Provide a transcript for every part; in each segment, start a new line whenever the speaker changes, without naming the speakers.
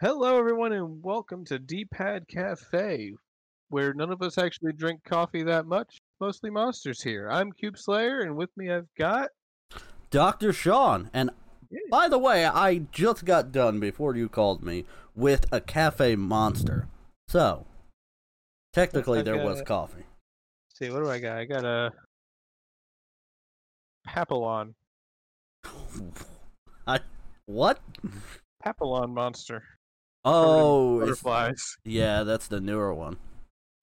Hello, everyone, and welcome to D-Pad Cafe, where none of us actually drink coffee that much. Mostly monsters here. I'm Cube Slayer, and with me I've got.
Dr. Sean. And
Yeah.
by the way, I just got done before you called me with a cafe monster. So, technically, there
got
was coffee.
see, what do I got? I got a Papillon.
I what?
Papillon monster.
Oh,
Butterflies.
yeah, that's the newer one.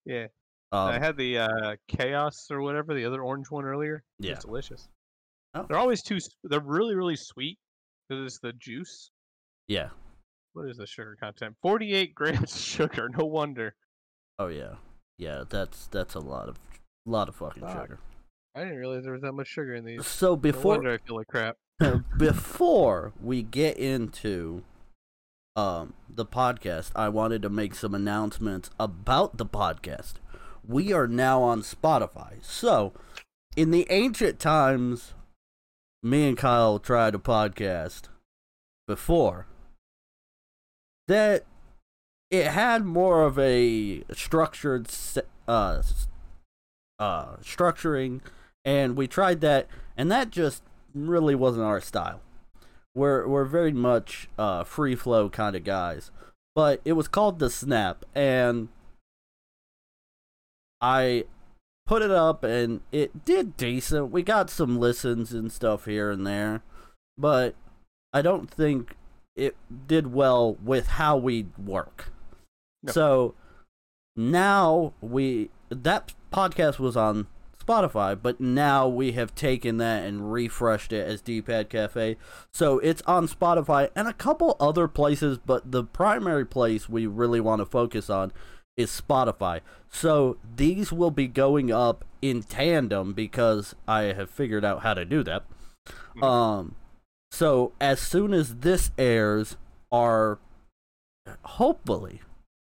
Yeah.
Um,
I had the uh, Khaos or whatever, the other orange one earlier.
yeah.
It's delicious.
Oh.
They're always too. They're really, really sweet because it's the juice.
Yeah.
What is the sugar content? 48 grams of sugar. No wonder.
Oh yeah. Yeah, that's that's a lot of lot of fucking
Fuck.
sugar.
I didn't realize there was that much sugar in these.
So
No
before
wonder I feel like crap.
before we get into um the podcast, I wanted to make some announcements about the podcast. We are now on Spotify. So, in the ancient times, me and Kyle tried a podcast before that it had more of a structured uh uh structuring and we tried that and that just really wasn't our style. We're we're very much uh free flow kind of guys. But it was called the Snap and I put it up and it did decent. We got some listens and stuff here and there, but I don't think it did well with how we work.
No.
So now we that podcast was on Spotify, but now we have taken that and refreshed it as D-Pad Cafe. So it's on Spotify and a couple other places, but the primary place we really want to focus on is Spotify. So these will be going up in tandem because I have figured out how to do that.
Mhm.
Um so as soon as this airs our hopefully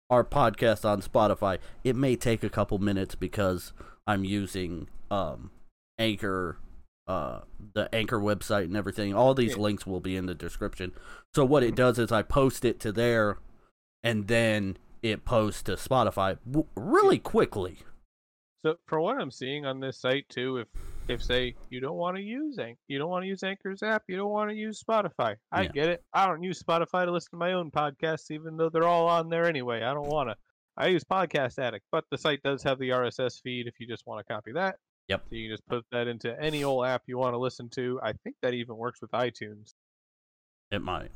our podcast on Spotify, it may take a couple minutes because I'm using um Anchor uh the Anchor website and everything. All these
Yeah.
links will be in the description. So what it does is I post it to there and then it posts to Spotify w- really quickly.
So, for what I'm seeing on this site too, if if say you don't want to use Anch, you don't want to use Anchor's app, you don't want to use Spotify. I
Yeah.
get it. I don't use Spotify to listen to my own podcasts, even though they're all on there anyway. I don't want to. I use Podcast Addict, but the site does have the RSS feed if you just want to copy that.
Yep.
So you can just put that into any old app you want to listen to. I think that even works with iTunes.
It might.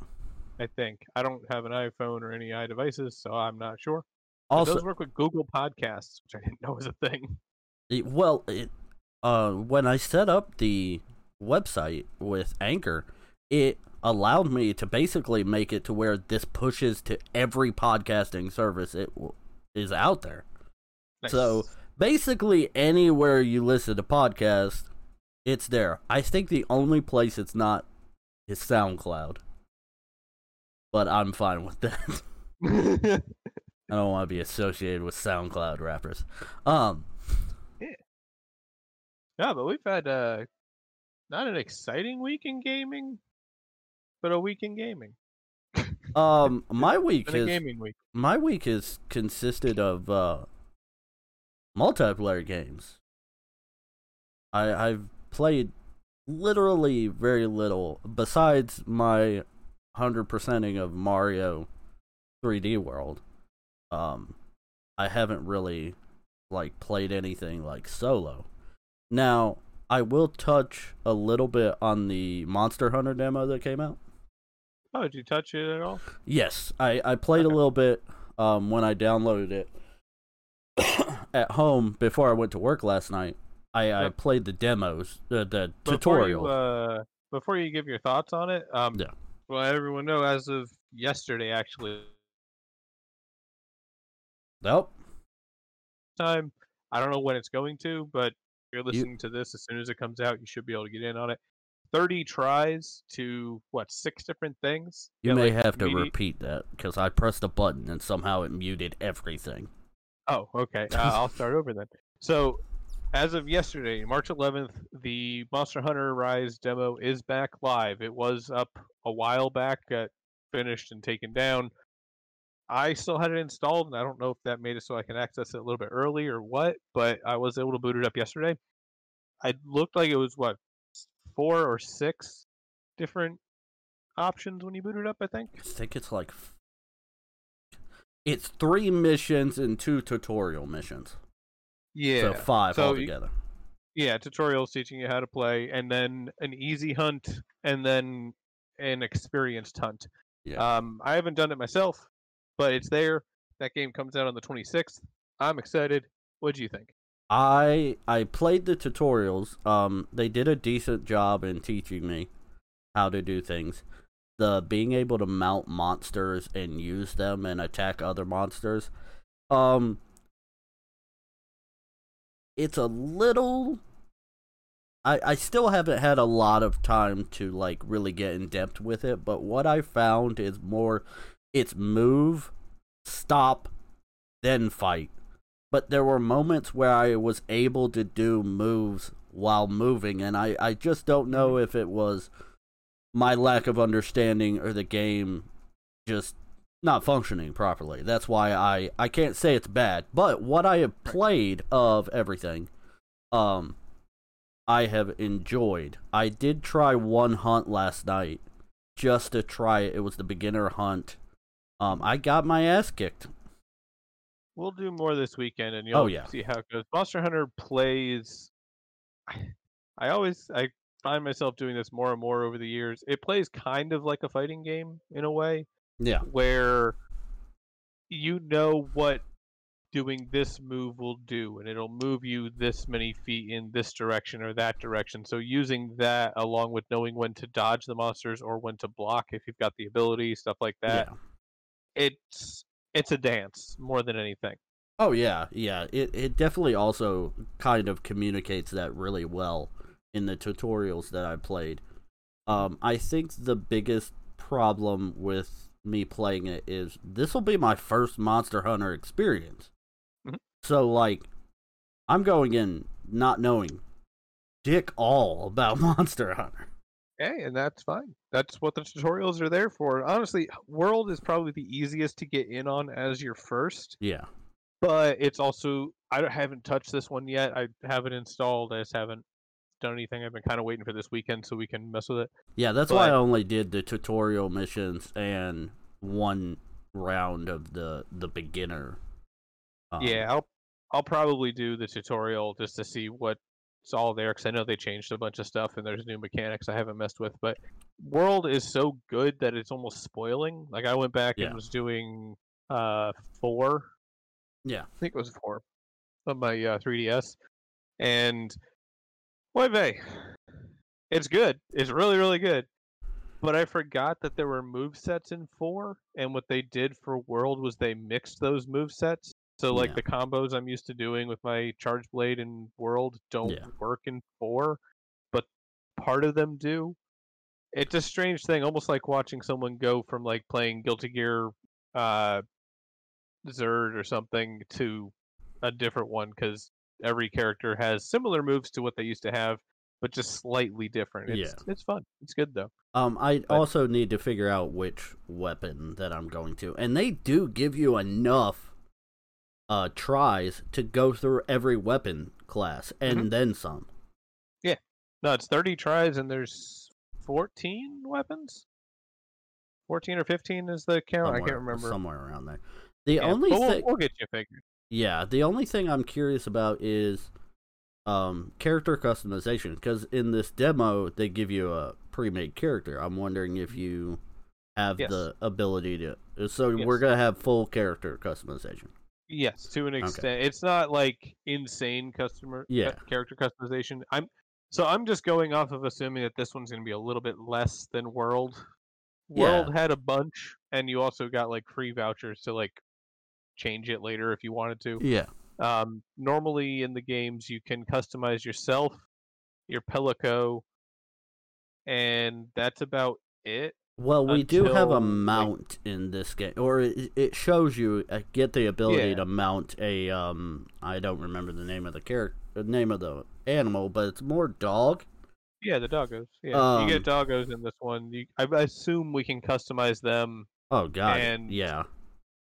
I think I don't have an iPhone or any iDevices, so I'm not sure. It
Also,
does work with Google Podcasts, which I didn't know was a thing.
It- well, it, uh, when I set up the website with Anchor, it allowed me to basically make it to where this pushes to every podcasting service it is out there. So basically, anywhere you listen to podcasts, it's there. I think the only place it's not is SoundCloud, but I'm fine with that. I don't want to be associated with SoundCloud rappers. Um.
Yeah, but we've had uh, not an exciting week in gaming, but a week in gaming.
Um, my week is
gaming week.
my week has consisted of uh, multiplayer games. I I've played literally very little besides my hundred percenting of Mario 3D World. Um, I haven't really like played anything like solo. Now I will touch a little bit on the Monster Hunter demo that came out.
Oh, did you touch it at all?
Yes, I, I played
Okay.
a little bit um, when I downloaded it at home before I went to work last night. I, I played the demos, the, the
Before
tutorial.
You, uh, before you give your thoughts on it, um,
Yeah.
well, everyone know as of yesterday, actually,
nope.
time. I don't know when it's going to, but if you're listening to this as soon as it comes out, you should be able to get in on it. Thirty tries to what six different things.
You
Yeah,
may
like
have to repeat that because I pressed a button and somehow it muted everything.
Oh, okay. Uh, I'll start over then. So, as of yesterday, March 11th, the Monster Hunter Rise demo is back live. It was up a while back, got finished and taken down. I still had it installed, and I don't know if that made it so I can access it a little bit early or what, but I was able to boot it up yesterday. I looked like it was what four or six different options when you boot it up. I think.
I think it's like it's three missions and two tutorial missions.
Yeah.
So five
So you-
altogether.
Yeah, tutorials teaching you how to play, and then an easy hunt, and then an experienced hunt.
Yeah.
Um, I haven't done it myself, but it's there. That game comes out on the 26th. I'm excited. What do you think?
I I played the tutorials. Um, they did a decent job in teaching me how to do things. The being able to mount monsters and use them and attack other monsters. Um, it's a little. I I still haven't had a lot of time to like really get in depth with it, but what I found is more, it's move, stop, then fight but there were moments where I was able to do moves while moving, and I, I just don't know if it was my lack of understanding or the game just not functioning properly. That's why I, I can't say it's bad, but what I have played of everything, um, I have enjoyed. I did try one hunt last night just to try it. It was the beginner hunt. Um, I got my ass kicked.
We'll do more this weekend, and oh, you'll
Oh, yeah.
see how it goes. Monster Hunter plays. I always I find myself doing this more and more over the years. It plays kind of like a fighting game in a way,
Yeah.
where you know what doing this move will do, and it'll move you this many feet in this direction or that direction. So using that along with knowing when to dodge the monsters or when to block if you've got the ability, stuff like that.
yeah.
It's it's a dance more than anything.
Oh yeah, yeah. It it definitely also kind of communicates that really well in the tutorials that I played. Um, I think the biggest problem with me playing it is this will be my first Monster Hunter experience.
Mhm.
So like, I'm going in not knowing dick all about Monster Hunter.
Okay, and that's fine. That's what the tutorials are there for. Honestly, World is probably the easiest to get in on as your first,
Yeah,
but it's also I haven't touched this one yet. I haven't installed. I just haven't done anything. I've been kind of waiting for this weekend so we can mess with it.
yeah. That's why I only did the tutorial missions and one round of the the beginner. um,
yeah, I'll I'll probably do the tutorial just to see what's all there because I know they changed a bunch of stuff and there's new mechanics I haven't messed with. But World is so good that it's almost spoiling. Like I went back
Yeah.
and was doing uh four
Yeah.
I think it was four on my uh, 3DS, and boy, vey, it's good. It's really, really good. But I forgot that there were move sets in four, and what they did for World was they mixed those move sets. So like
Yeah.
the combos I'm used to doing with my Charge Blade and World don't
Yeah.
work in four, but part of them do. It's a strange thing, almost like watching someone go from like playing Guilty Gear uh, Xrd or something to a different one because every character has similar moves to what they used to have, but just slightly different. It's, it's fun. It's good though.
Um, I
But-
also need to figure out which weapon that I'm going to, and they do give you enough uh tries to go through every weapon class and
Mhm.
then some. Yeah.
No, it's 30 tries and there's 14 weapons. 14 or 15 is the count. I
somewhere-
can't remember.
somewhere around there. The
Yeah,
only
we'll,
thing,
we'll get you figured.
yeah, the only thing I'm curious about is um character customization because in this demo they give you a pre-made character. I'm wondering if you have
Yes.
the ability to. So
Yes.
we're gonna have full character customization.
Yes, to an extent. It's not like insane customer
Yeah.
character customization. I'm so I'm just going off of assuming that this one's going to be a little bit less than World. World had a bunch, and you also got like free vouchers to like change it later if you wanted to.
Yeah.
Um, normally in the games, you can customize yourself, your Palico, and that's about it.
Well, we do have a mount in this game, or it, it shows you uh, get the ability
Yeah.
to mount a um. I don't remember the name of the character, name of the animal, but it's more dog.
Yeah, the doggos. Yeah, you
Um,
get doggos in this one. You, I I assume we can customize them
Oh God,
And-
yeah,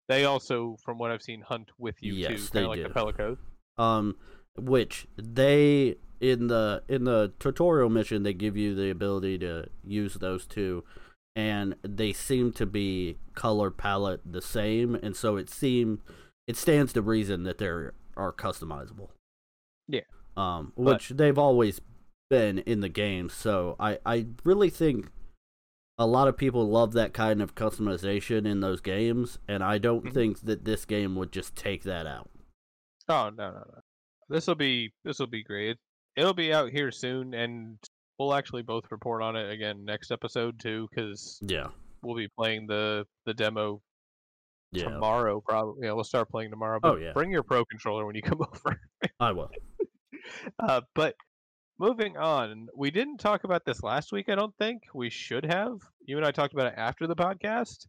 they also, from what I've seen, hunt with you
Yes,
too, kind of like
do.
the Palicos.
um which they in the in the tutorial mission they give you the ability to use those two and they seem to be color palette the same and so it seems it stands to reason that they are customizable
Yeah.
um
But-
which they've always been in the game so i i really think a lot of people love that kind of customization in those games and i don't
Mhm.
think that this game would just take that out
Oh no no no! This will be this will be great. It'll be out here soon, and we'll actually both report on it again next episode too, because
yeah
we'll be playing the the demo
yeah
tomorrow. Probably, yeah, we'll start playing tomorrow.
Oh,
But
yeah.
bring your pro controller when you come over.
i will
uh, but moving on, we didn't talk about this last week. I don't think we should have. You and I talked about it after the podcast.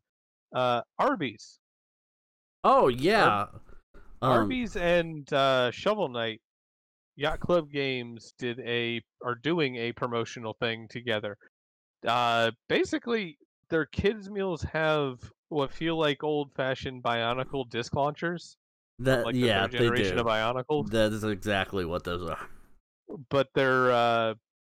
Uh, Arby's.
Oh yeah. Um,
Arby's and uh, Shovel Knight Yacht Club Games did a are doing a promotional thing together. Uh, basically, their kids meals have what feel like old fashioned Bionicle disc launchers,
that
like the
yeah, they
generation
do.
of Bionicles,
That is exactly what those are.
but they're uh,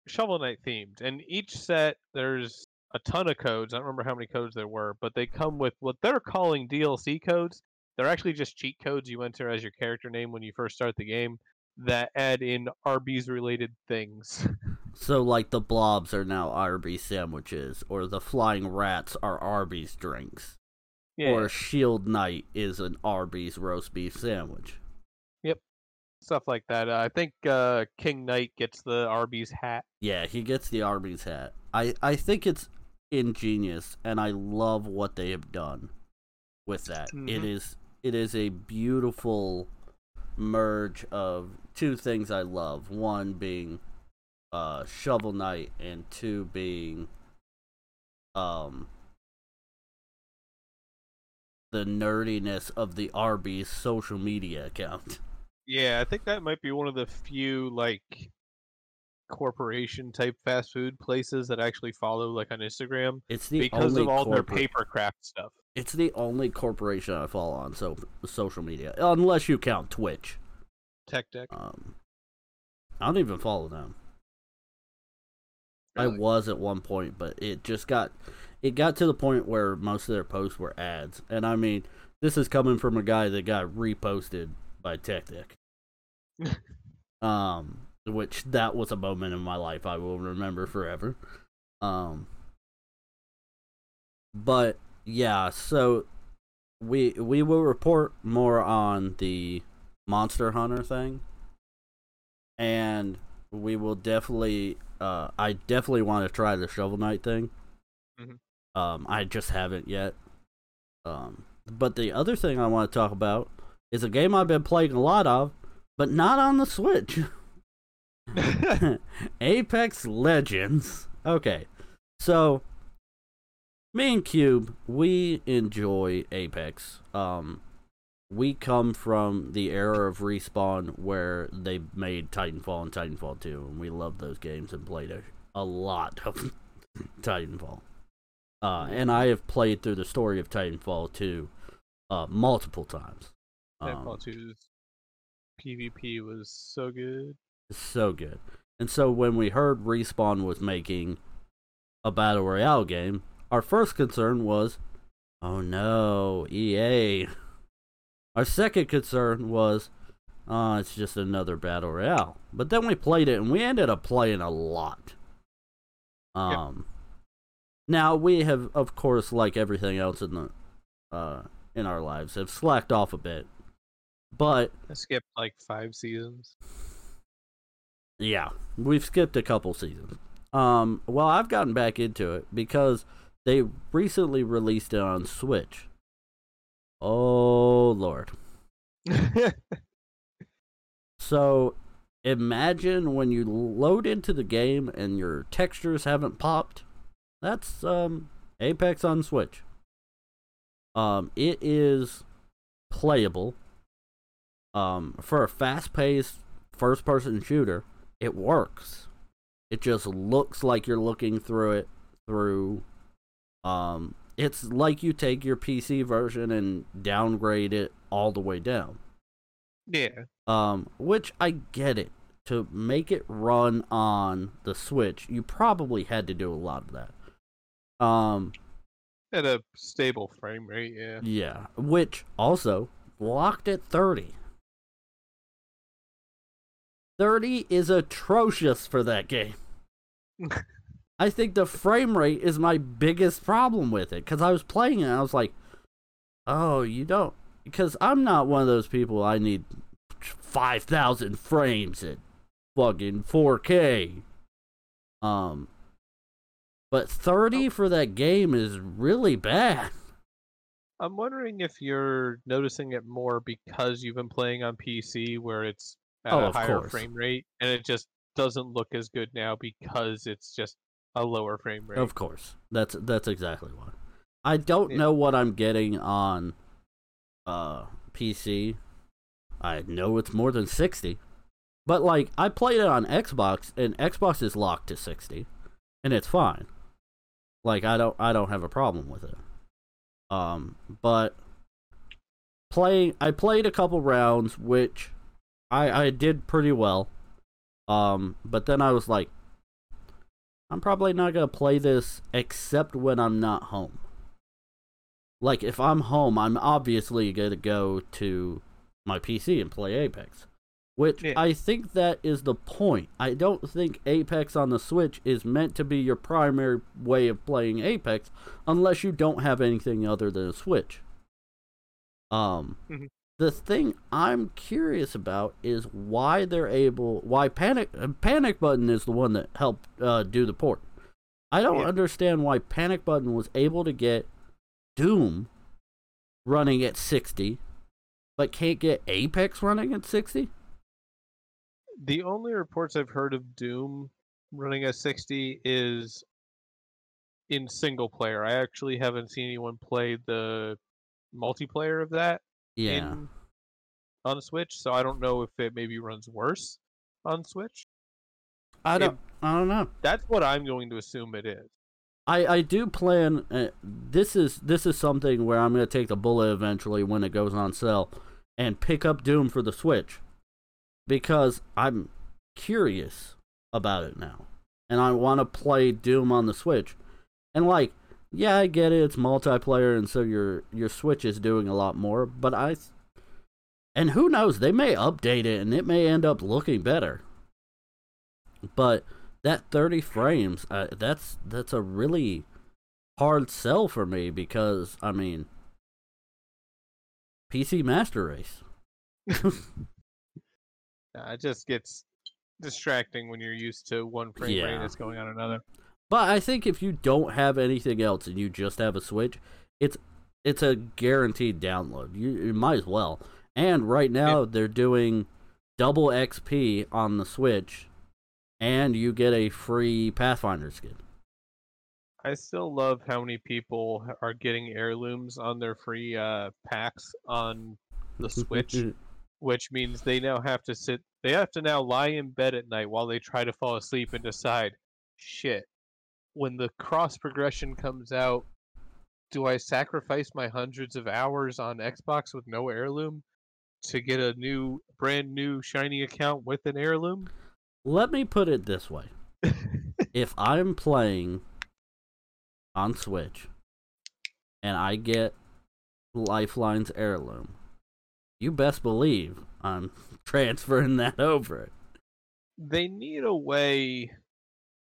Shovel Knight themed. And each set there's a ton of codes. I don't remember how many codes there were, but they come with what they're calling DLC codes. They're actually just cheat codes you enter as your character name when you first start the game that add in Arby's related things.
So like the blobs are now Arby's sandwiches, or the flying rats are Arby's drinks,
yeah,
or Shield Knight is an Arby's roast beef sandwich.
Yep, stuff like that. Uh, I think uh, King Knight gets the Arby's hat.
Yeah, he gets the Arby's hat. I I think it's ingenious, and I love what they have done with that. It
Mhm.
is it is a beautiful merge of two things I love. One being uh Shovel Knight, and two being um the nerdiness of the Arby's social media account.
Yeah, I think that might be one of the few like corporation type fast food places that actually follow like on Instagram
It's the
because
only
of all their paper craft stuff.
It's the only corporation I follow on so social media, unless you count Twitch.
Tech Deck.
Um, I don't even follow them. I was at one point, but it just got it got to the point where most of their posts were ads, and I mean, this is coming from a guy that got reposted by Tech Deck. um, which that was a moment in my life I will remember forever. Um, but yeah, so we we will report more on the Monster Hunter thing, and we will definitely. Uh, I definitely want to try the Shovel Knight thing.
Mhm.
Um, I just haven't yet. Um, but the other thing I want to talk about is a game I've been playing a lot of, but not on the Switch. Apex Legends. Okay, so me and Cube, we enjoy Apex. Um, we come from the era of respawn where they made Titanfall and Titanfall 2, and we loved those games and played a, a lot of Titanfall. Uh, and I have played through the story of Titanfall 2 uh, multiple times.
Titanfall
Um,
2's PvP was so good.
so good. And so when we heard Respawn was making a battle royale game, our first concern was, oh no, EA. Our second concern was, oh, it's just another battle royale. But then we played it and we ended up playing a lot. Um now we have of course like everything else in the uh in our lives have slacked off a bit. But
I skipped like five seasons.
Yeah, we've skipped a couple seasons. Um, well, I've gotten back into it because they recently released it on Switch. Oh lord! So imagine when you load into the game and your textures haven't popped. That's um Apex on Switch. Um, it is playable. Um, for a fast-paced first-person shooter, it works. It just looks like you're looking through it through um it's like you take your PC version and downgrade it all the way down.
Yeah.
Um, which I get it. To make it run on the Switch, you probably had to do a lot of that. Um,
At a stable frame rate, yeah.
yeah, which also locked at 30. 30 is atrocious for that game. I think the frame rate is my biggest problem with it because I was playing it and I was like, oh, you don't. Because I'm not one of those people I need 5,000 frames at fucking 4K. Um, but 30 for that game is really bad.
I'm wondering if you're noticing it more because you've been playing on PC where it's at
Oh,
a higher
course.
frame rate and it just doesn't look as good now because it's just a lower frame rate.
Of course. That's that's exactly why. I don't
Yeah.
know what I'm getting on uh PC. I know it's more than 60. But like I played it on Xbox and Xbox is locked to 60 and it's fine. Like I don't I don't have a problem with it. Um but playing I played a couple rounds which I I did pretty well. Um but then I was like I'm probably not gonna play this except when I'm not home. Like if I'm home, I'm obviously gonna go to my PC and play Apex. Which
Yeah.
I think that is the point. I don't think Apex on the Switch is meant to be your primary way of playing Apex unless you don't have anything other than a Switch. Um
Mhm.
The thing I'm curious about is why they're able why Panic Panic Button is the one that helped uh, do the port. I don't
Yeah.
understand why Panic Button was able to get Doom running at 60 but can't get Apex running at 60?
The only reports I've heard of Doom running at 60 is in single player. I actually haven't seen anyone play the multiplayer of that
Yeah.
in on Switch, so I don't know if it maybe runs worse on Switch.
I don't I don't know.
That's what I'm going to assume it is.
I, I do plan. Uh, this is this is something where I'm gonna take the bullet eventually when it goes on sale, and pick up Doom for the Switch, because I'm curious about it now, and I want to play Doom on the Switch, and like, yeah, I get it, it's multiplayer, and so your your Switch is doing a lot more, but I, and who knows, they may update it, and it may end up looking better, but that 30 frames uh, that's that's a really hard sell for me because i mean pc master race
Uh, it just gets distracting when you're used to one frame rate
Yeah.
that's going on another.
but i think if you don't have anything else and you just have a switch it's it's a guaranteed download you, you might as well and right now they're doing double xp on the switch and you get a free pathfinder skin
I still love how many people are getting heirlooms on their free uh, packs on the Switch, which means they now have to sit. They have to now lie in bed at night while they try to fall asleep and decide, shit. When the cross progression comes out, do I sacrifice my hundreds of hours on Xbox with no heirloom to get a new, brand new shiny account with an heirloom?
Let me put it this way. if I'm playing on Switch and I get Lifeline's heirloom, you best believe I'm transferring that over.
they need a way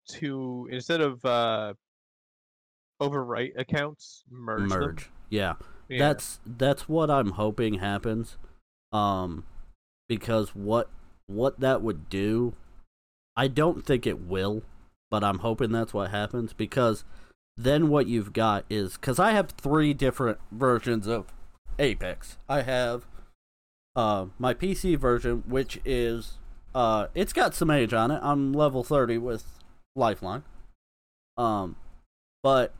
to instead of uh overwrite accounts merge, them.
Merge. Yeah.
Yeah.
That's that's what I'm hoping happens. Um because what what that would do I don't think it will, but I'm hoping that's what happens because then what you've got is cuz I have 3 different versions of Apex. I have uh my PC version which is uh it's got some age on it. I'm level 30 with Lifeline. Um but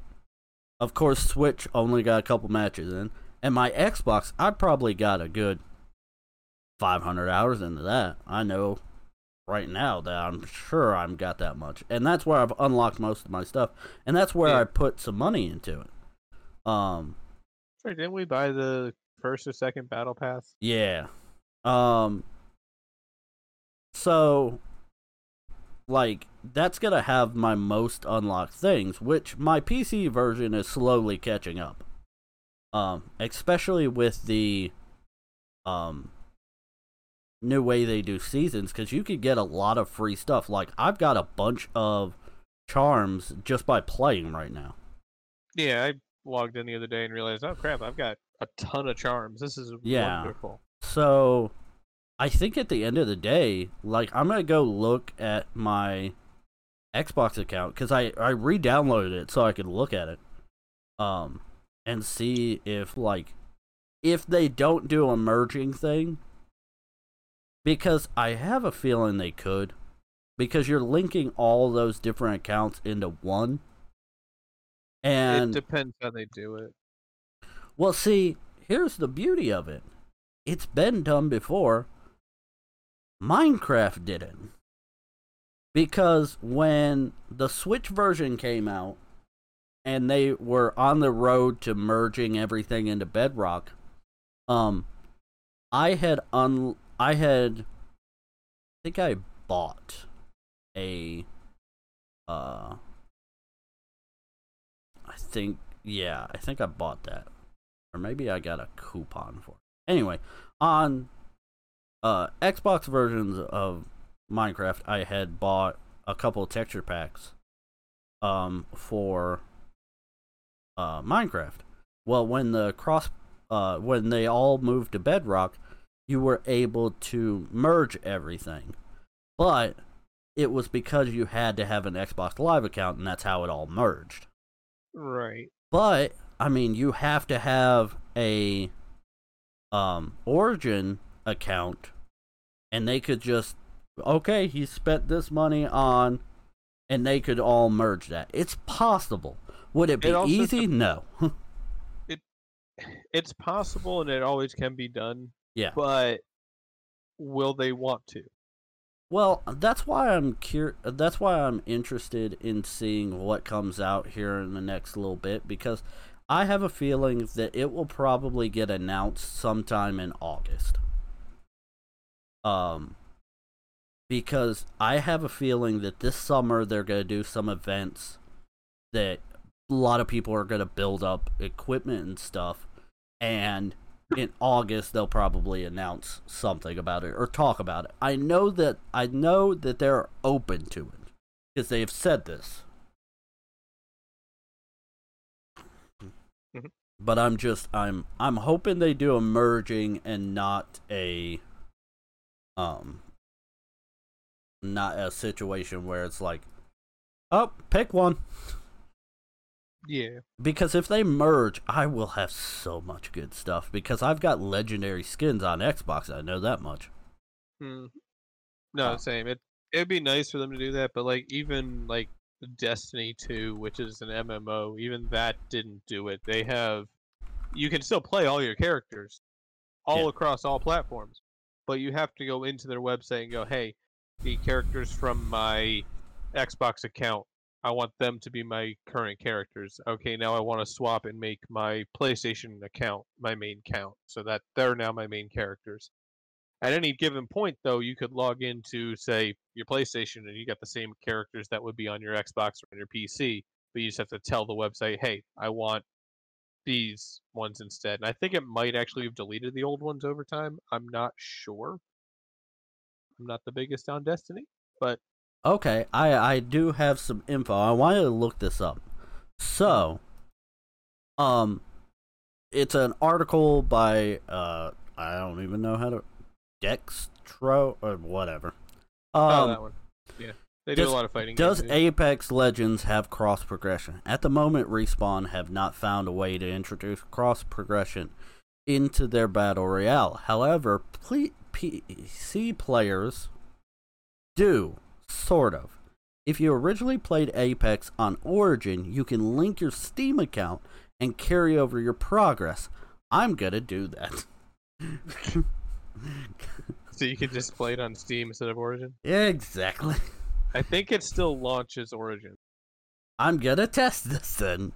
of course, Switch only got a couple matches in, and my Xbox, I probably got a good 500 hours into that. I know right now that I'm sure I've got that much, and that's where I've unlocked most of my stuff, and that's where
Yeah.
I put some money into it. Um,
Sorry, didn't we buy the first or second battle pass?
yeah. Um, so, like, that's gonna have my most unlocked things, which my PC version is slowly catching up. Um, especially with the, um, new way they do seasons, because you could get a lot of free stuff. Like, I've got a bunch of charms just by playing right now.
Yeah, I logged in the other day and realized, oh crap, I've got a ton of charms. This is
Yeah.
wonderful.
So, I think at the end of the day, like I'm gonna go look at my Xbox account because I I re-downloaded it so I could look at it, um, and see if like if they don't do a merging thing, because I have a feeling they could, because you're linking all those different accounts into one. And
it depends how they do it.
well, see, here's the beauty of it. It's been done before. Minecraft didn't. Because when the Switch version came out and they were on the road to merging everything into Bedrock, um I had un I had I think I bought a uh I think yeah, I think I bought that. Or maybe I got a coupon for it. Anyway, on uh Xbox versions of Minecraft, I had bought a couple of texture packs um for uh Minecraft. Well, when the cross uh when they all moved to Bedrock, you were able to merge everything. But it was because you had to have an Xbox Live account and that's how it all merged.
Right.
But I mean, you have to have a um Origin account, and they could just okay, he spent this money on, and they could all merge that. It's possible. Would it be
It
easy?
dep-
no.
It's possible and it always can be done,
yeah.
but will they want to?
Well, that's why I'm cur- That's why I'm interested in seeing what comes out here in the next little bit because I have a feeling that it will probably get announced sometime in August. Um, because I have a feeling that this summer they're gonna do some events that a lot of people are gonna build up equipment and stuff, and in August they'll probably announce something about it or talk about it. I know that I know that they're open to it because they have said this.
Mhm.
But I'm just I'm I'm hoping they do a merging and not a um not a situation where it's like oh pick one
Yeah.
because if they merge, I will have so much good stuff because I've got legendary skins on Xbox. I know that much.
Hmm. No,
Oh.
same. It it'd be nice for them to do that, but like even like Destiny 2, which is an MMO, even that didn't do it. They have you can still play all your characters all
Yeah.
across all platforms, but you have to go into their website and go, "Hey, the characters from my Xbox account, I want them to be my current characters. Okay, now I want to swap and make my PlayStation account my main account so that they're now my main characters." At any given point, though, you could log into, say, your PlayStation and you got the same characters that would be on your Xbox or on your PC, but you just have to tell the website, hey, I want these ones instead. And I think it might actually have deleted the old ones over time. I'm not sure. I'm not the biggest on Destiny, but
Okay, I I do have some info. I wanted to look this up. So, um, it's an article by uh I don't even know how to Dextro or whatever.
oh,
Um,
that one. Yeah, they do
does-
a lot of fighting.
Does
games, yeah.
Apex Legends have cross progression? At the moment, Respawn have not found a way to introduce cross progression into their battle royale. However, PC players do, sort of. If you originally played Apex on Origin, you can link your Steam account and carry over your progress. I'm gonna do that.
so you can just play it on Steam instead of Origin.
Yeah, exactly.
I think it still launches Origin.
I'm gonna test this then.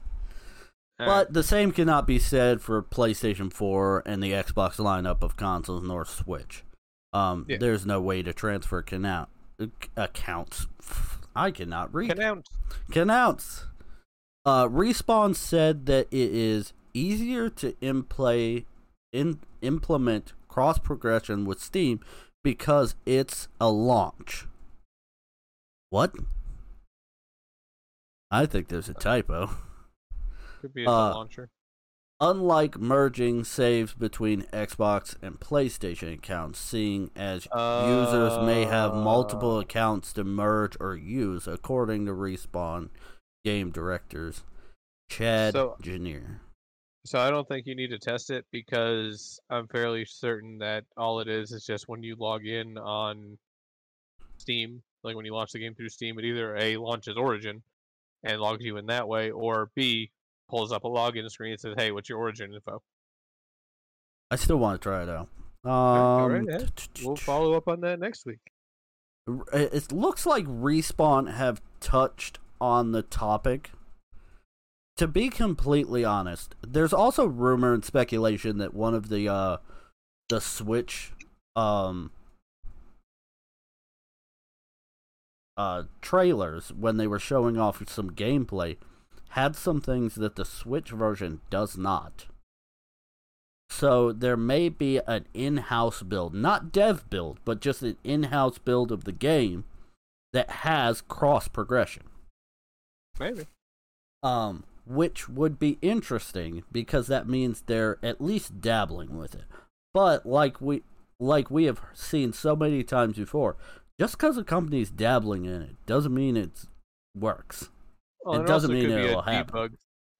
All
But the same cannot be said for PlayStation 4 and the Xbox lineup of consoles nor Switch. Um,
Yeah.
There's no way to transfer canal- accounts. I cannot read.
Canount.
Canouts. Uh, Respawn said that it is easier to implay, in, implement cross progression with Steam because it's a launch. What? I think there's a typo.
Could be a
Uh,
launcher.
Unlike merging saves between Xbox and PlayStation accounts, seeing as users may have multiple
Uh,
accounts to merge or use, according to Respawn game directors Chad
So-
Janier.
So I don't think you need to test it because I'm fairly certain that all it is is just when you log in on Steam, like when you launch the game through Steam, it either A launches Origin and logs you in that way, or B pulls up a login screen and says, "Hey, what's your Origin info?"
I still want to try it out. Um,
right. We'll follow up on that next week.
It looks like Respawn have touched on the topic. To be completely honest, there's also rumor and speculation that one of the uh the Switch um uh trailers when they were showing off some gameplay had some things that the Switch version does not. So there may be an in-house build, not dev build, but just an in-house build of the game that has cross progression.
Maybe.
Um, which would be interesting because that means they're at least dabbling with it. But like we like we have seen so many times before, just because a company's dabbling in it doesn't mean it works.
Well,
It doesn't mean it'll happen.
debug.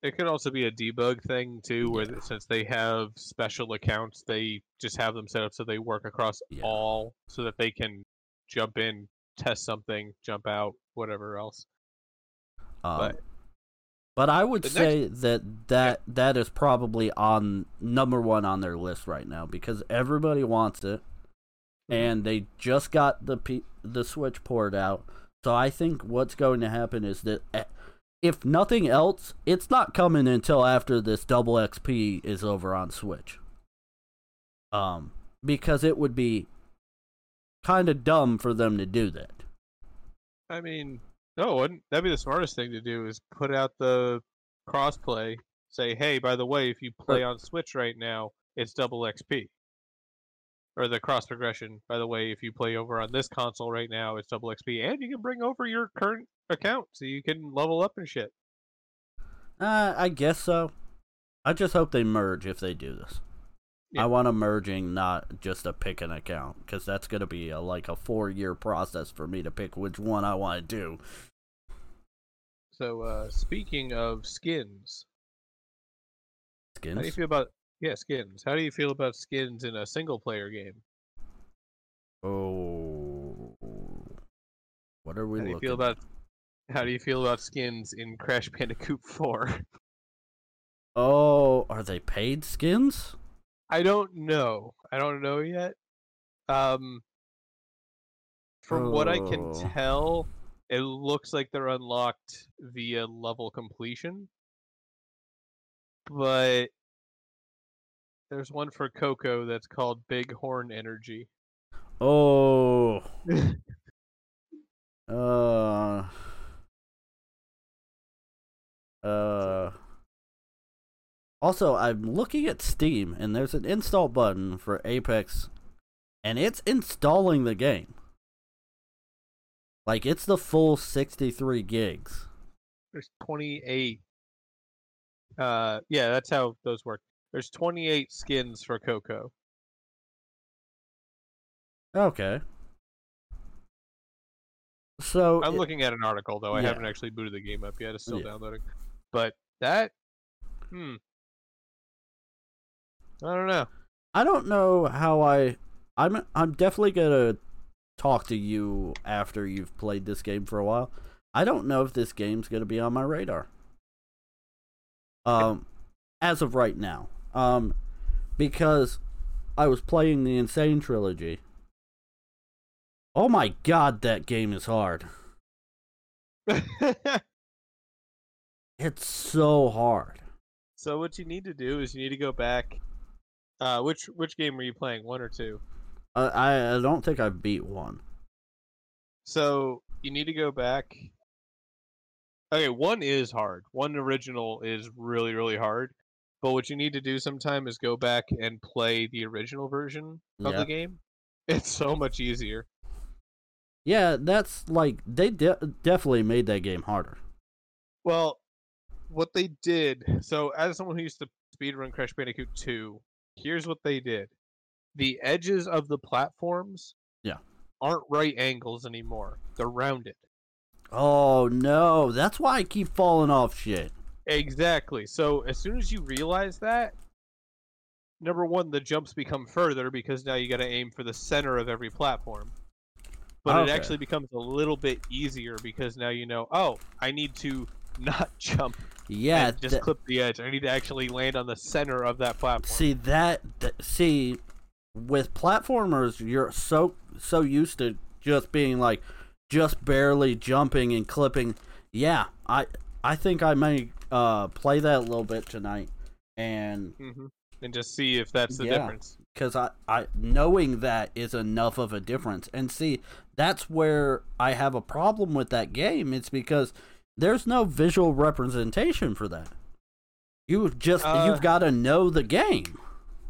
It could also be a debug thing too, where
Yeah.
since they have special accounts, they just have them set up so they work across
Yeah.
all, so that they can jump in, test something, jump out, whatever else.
Um,
But-
but I would
The next-
say that that that is probably on number one on their list right now because everybody wants it, and they just got the P- the Switch port out. So I think what's going to happen is that if nothing else, it's not coming until after this double XP is over on Switch. Um, because it would be kind of dumb for them to do that.
I mean, no, wouldn't. That'd be the smartest thing to do is put out the crossplay. Say, hey, by the way, if you play on Switch right now, it's double XP. Or the cross progression. By the way, if you play over on this console right now, it's double XP, and you can bring over your current account so you can level up and shit.
Uh, I guess so. I just hope they merge if they do this.
Yeah.
I want a merging, not just a pick an account, because that's gonna be a, like a four year process for me to pick which one I want to do.
So, uh, speaking of skins, skins. how do you feel about yeah skins? How do you feel about skins in a single player game?
Oh, what are we
How do you
looking?
feel about how do you feel about skins in Crash Bandicoot 4?
Oh, are they paid skins?
I don't know. I don't know yet. Um, from what I can
Oh.
tell, it looks like they're unlocked via level completion. But there's one for Coco that's called Bighorn Energy.
Oh, uh, uh. Also, I'm looking at Steam, and there's an install button for Apex, and it's installing the game. Like it's the full 63 gigs.
There's 28. Uh, yeah, that's how those work. There's 28 skins for Coco.
Okay. So
I'm
it-
looking at an article though. I
Yeah.
haven't actually booted the game up yet. It's still
Yeah.
downloading. But that, hmm, I don't know.
I don't know how I. I'm I'm definitely gonna talk to you after you've played this game for a while. I don't know if this game's gonna be on my radar. Um, as of right now, um, because I was playing the N. Sane trilogy. Oh my god, that game is hard. It's so hard.
So what you need to do is you need to go back. Uh, which which game were you playing? One or two?
Uh, I I don't think I beat one.
So you need to go back. Okay, one is hard. One original is really really hard. But what you need to do sometime is go back and play the original version of
Yeah.
the game. It's so much easier.
Yeah, that's like they de- definitely made that game harder.
Well, what they did. So as someone who used to speedrun Crash Bandicoot 2, here's what they did. The edges of the platforms
Yeah.
aren't right angles anymore. They're rounded.
Oh no, that's why I keep falling off shit.
Exactly. So as soon as you realize that, number one, the jumps become further because now you got to aim for the center of every platform. But
Okay.
it actually becomes a little bit easier because now you know, oh, I need to not jump
Yeah,
just
th-
clip the edge. I need to actually land on the center of that platform.
see that. Th- see, with platformers, you're so so used to just being like, just barely jumping and clipping. Yeah, I I think I may uh play that a little bit tonight, and
hmm And just see if that's the
Yeah.
difference.
because I, I knowing that is enough of a difference and see that's where i have a problem with that game it's because there's no visual representation for that you just
Uh,
you've got to know the game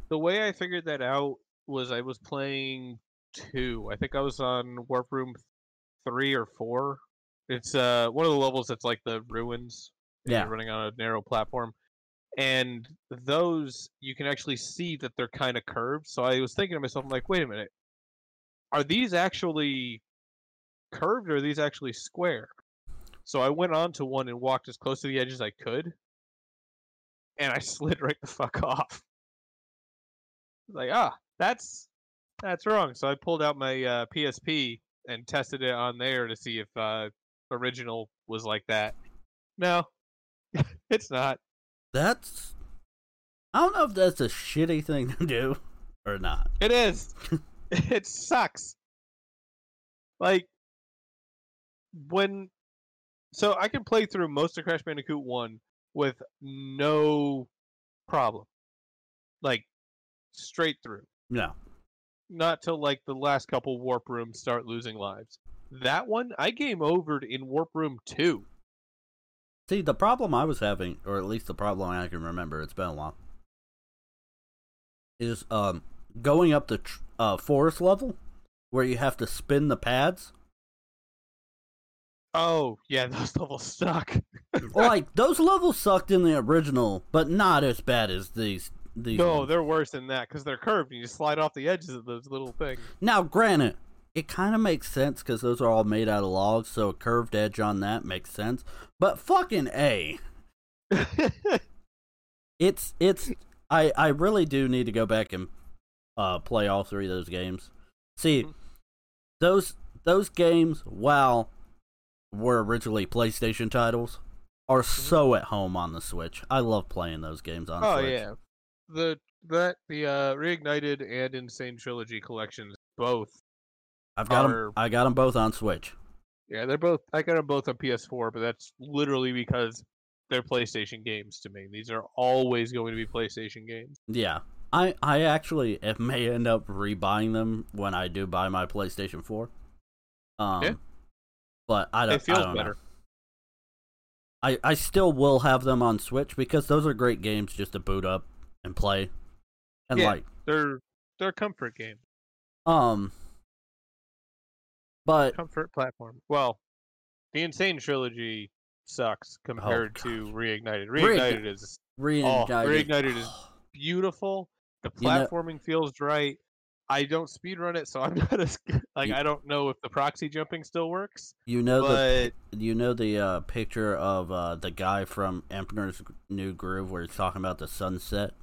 The way I figured that out was I was playing two. I think I was on Warp Room three or four. It's uh one of the levels that's like the ruins.
Yeah.
You're running on a narrow platform. And those you can actually see that they're kind of curved. So I was thinking to myself, I'm like, wait a minute. Are these actually curved or are these actually square? So I went on to one and walked as close to the edge as I could. And I slid right the fuck off. Like, ah, that's that's wrong. So I pulled out my uh, PSP and tested it on there to see if uh, original was like that. No, it's not.
that's i don't know if that's a shitty thing to do or not
It is. it sucks. Like when so I can play through most of Crash Bandicoot 1 with no problem. Like straight through.
no
Not till like the last couple warp rooms start losing lives. That one I game overed in Warp Room 2.
see the problem i was having or at least the problem i can remember it's been a while is um going up the tr- uh, forest level where you have to spin the pads
Oh, yeah, those levels suck.
like those levels sucked in the original, but not as bad as these. These
no,
ones.
they're worse than that because they're curved and you slide off the edges of those little things.
now, granted, it kind of makes sense because those are all made out of logs, so a curved edge on that makes sense. But fucking a, it's it's. I I really do need to go back and uh play all three of those games. See,
Mhm.
those those games, while were originally PlayStation titles, are so at home on the Switch. I love playing those games on
oh
Switch.
yeah, the that the uh, reignited and N. Sane trilogy collections both.
I've got
are-
I got them both on Switch.
Yeah, they're both. I got them both on PS4, but that's literally because they're PlayStation games to me. These are always going to be PlayStation games.
Yeah. I I actually it may end up rebuying them when I do buy my PlayStation 4. Um
Yeah.
But I don't
It feels
I don't know. I I still will have them on Switch because those are great games just to boot up and play. And
Yeah.
like
They're they're comfort games,
um but
comfort platform. Well, the N. Sane trilogy sucks compared
God.
to reignited.
Reign-
Reignited is
reignited
Reignited is- beautiful. The
You know-
platforming feels right. I don't speedrun it, so I'm not as like
You-
I don't know if the proxy jumping still works.
you know the you know the uh, picture of uh, the guy from Emperor's New Groove where he's talking about the sunset.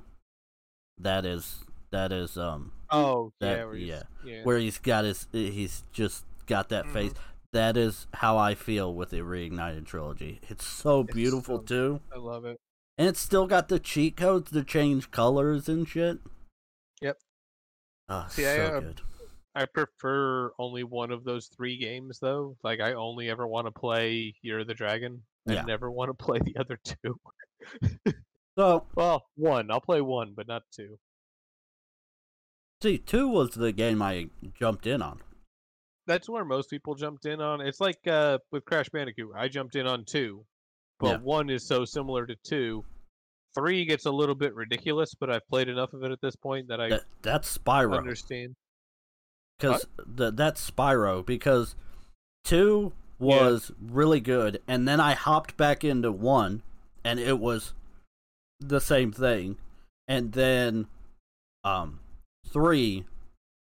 That is that is um
oh
That-
yeah, where
yeah.
yeah.
where he's got his he's just got that
Mm-hmm.
face. That is how I feel with the reignited trilogy. It's so
It's
beautiful
so-
too,
I love it.
and it's still got the cheat codes to change colors and shit. Oh,
See,
so
I, uh,
good.
I prefer only one of those three games though. Like I only ever want to play Year of the Dragon. I
Yeah.
never want to play the other two.
So,
Well, one. I'll play one, but not two.
see, two was the game I jumped in on.
That's where most people jumped in on. It's like uh, with Crash Bandicoot. I jumped in on two, but
Yeah.
one is so similar to two. Three gets a little bit ridiculous, but I've played enough of it at this point that I
That that's Spyro.
understand.
because the that's Spyro because two was really good, and then I hopped back into one, and it was the same thing, and then um three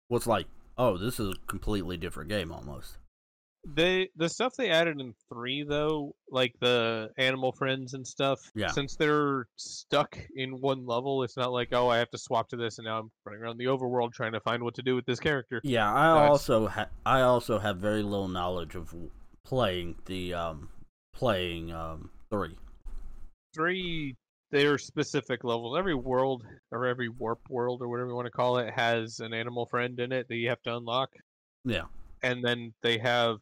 was like, oh, this is a completely different game almost.
They the stuff they added in three though, like the animal friends and stuff.
Yeah.
Since they're stuck in one level, it's not like oh I have to swap to this and now I'm running around the overworld trying to find what to do with this character.
Yeah, I
Nice.
also ha- I also have very little knowledge of playing the um playing um three.
Three, they're specific levels. Every world or every warp world or whatever you want to call it has an animal friend in it that you have to unlock,
Yeah,
and then they have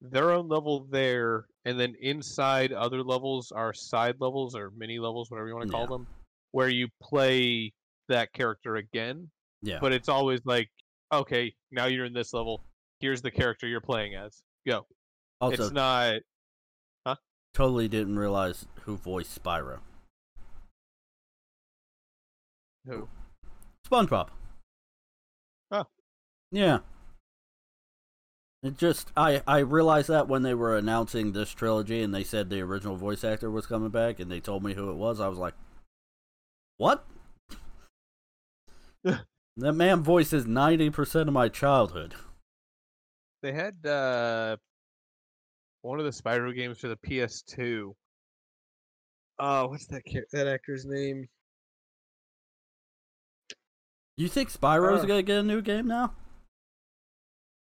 their own level there, and then inside other levels are side levels or mini levels, whatever you want to call
Yeah.
them, where you play that character again.
yeah.
But it's always like, okay, now you're in this level. Here's the character you're playing as. Go.
also,
it's not. Huh?
Totally didn't realize who voiced Spyro.
Who?
SpongeBob.
Oh.
Yeah. It just I I realized that when they were announcing this trilogy and they said the original voice actor was coming back and they told me who it was, I was like, "What?" that man voices 90% of my childhood.
They had uh one of the Spyro games for the PS2. Oh, what's that that actor's name?
You think Spyro's
Uh.
going to get a new game now?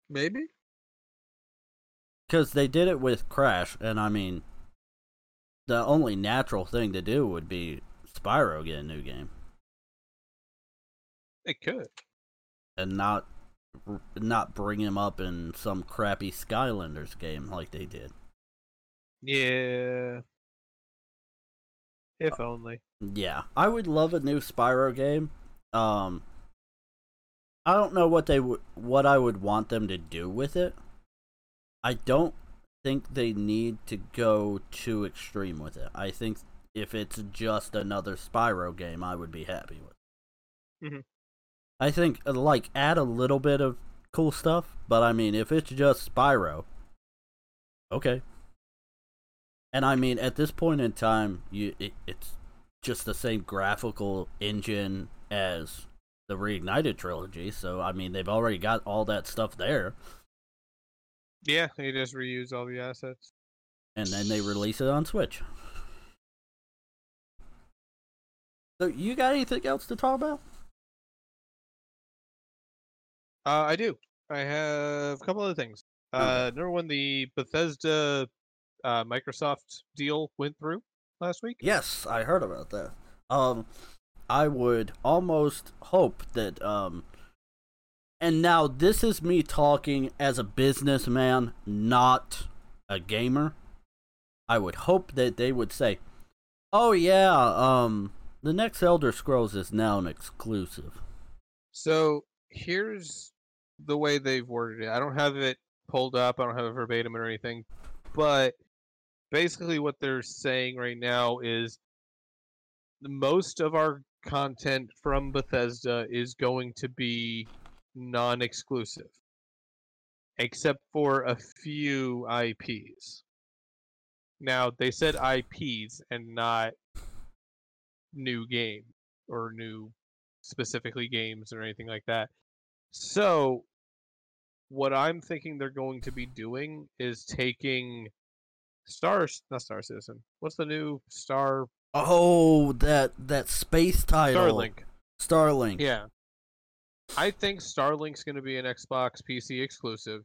Maybe.
Cuz they did it with Crash and I mean the only natural thing to do would be Spyro get a new game.
It could.
and not not bring him up in some crappy Skylanders game like they did.
Yeah.
Uh.
If only.
Yeah, I would love a new Spyro game. Um, I don't know what they would what I would want them to do with it. I don't think they need to go too extreme with it. I think if it's just another Spyro game, I would be happy with.
Mhm.
I think like add a little bit of cool stuff, but I mean if it's just Spyro, okay. And I mean at this point in time, you it, it's just the same graphical engine as the Reignited trilogy, so I mean they've already got all that stuff there,
Yeah, they just reuse all the assets.
and then they release it on Switch. So you got anything else to talk about?
Uh, I do. I have a couple other things. Uh, number one, the Bethesda uh, Microsoft deal went through last week.
Yes, I heard about that. Um, I would almost hope that um, and now this is me talking as a businessman, not a gamer. I would hope that they would say, "Oh yeah, um, the next Elder Scrolls is now an exclusive."
So here's the way they've worded it. I don't have it pulled up. I don't have it verbatim or anything, but basically what they're saying right now is most of our content from Bethesda is going to be non-exclusive, except for a few IPs. Now they said IPs and not new game or new specifically games or anything like that. So, what I'm thinking they're going to be doing is taking Star, not Star Citizen. What's the new Star
Oh, that that space title,
Starlink?
Starlink.
Yeah. I think Starlink's going to be an Xbox PC exclusive.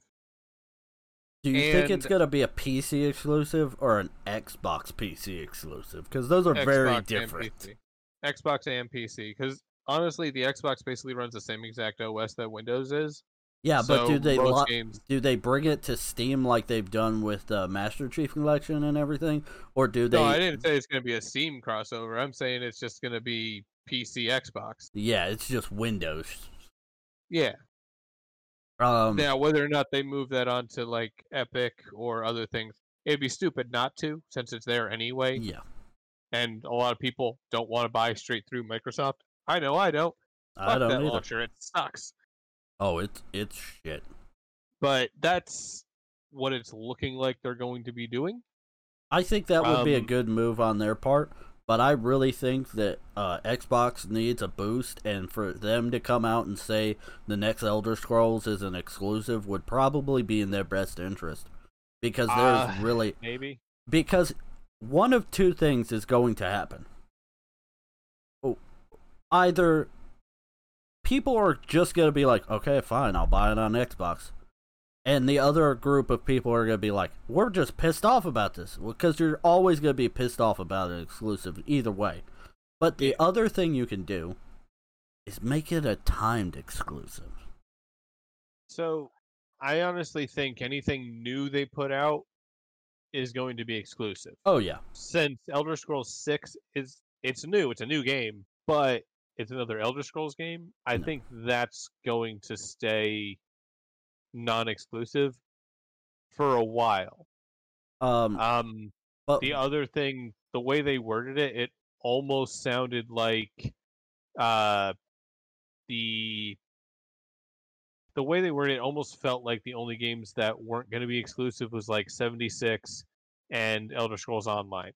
Do you think it's gonna be a PC exclusive or an Xbox PC exclusive? Because those are very
Xbox and
different.
PC. Xbox and PC, because honestly, the Xbox basically runs the same exact OS that Windows is.
Yeah, but do they lo-
games?
do they bring it to Steam like they've done with the Master Chief Collection and everything, or do they?
No, I didn't say it's going to be a Steam crossover. I'm saying it's just going to be PC, Xbox.
Yeah, it's just Windows.
Yeah.
Um,
Now, whether or not they move that onto like Epic or other things, it'd be stupid not to, since it's there anyway.
yeah,
And a lot of people don't want to buy straight through Microsoft. I know I don't.
I
Fuck
don't
that
either.
launcher. It sucks.
Oh, it's it's shit.
But that's what it's looking like they're going to be doing.
I think that would be a
Um,
good move on their part, but I really think that uh, Xbox needs a boost, and for them to come out and say the next Elder Scrolls is an exclusive would probably be in their best interest, because there's
Uh,
really
Maybe.
because one of two things is going to happen. Oh, Either people are just going to be like, okay, fine, I'll buy it on Xbox. And the other group of people are going to be like, we're just pissed off about this. Because you're always going to be pissed off about an exclusive either way. But the other thing you can do is make it a timed exclusive.
So, I honestly think anything new they put out is going to be exclusive.
Oh, yeah.
Since Elder Scrolls 6 is it's new, it's a new game, but it's another Elder Scrolls game. I
No.
think that's going to stay non-exclusive for a while.
Um,
Um
but
the other thing, the way they worded it, it almost sounded like uh the the way they worded it almost felt like the only games that weren't going to be exclusive was like 76 and Elder Scrolls Online.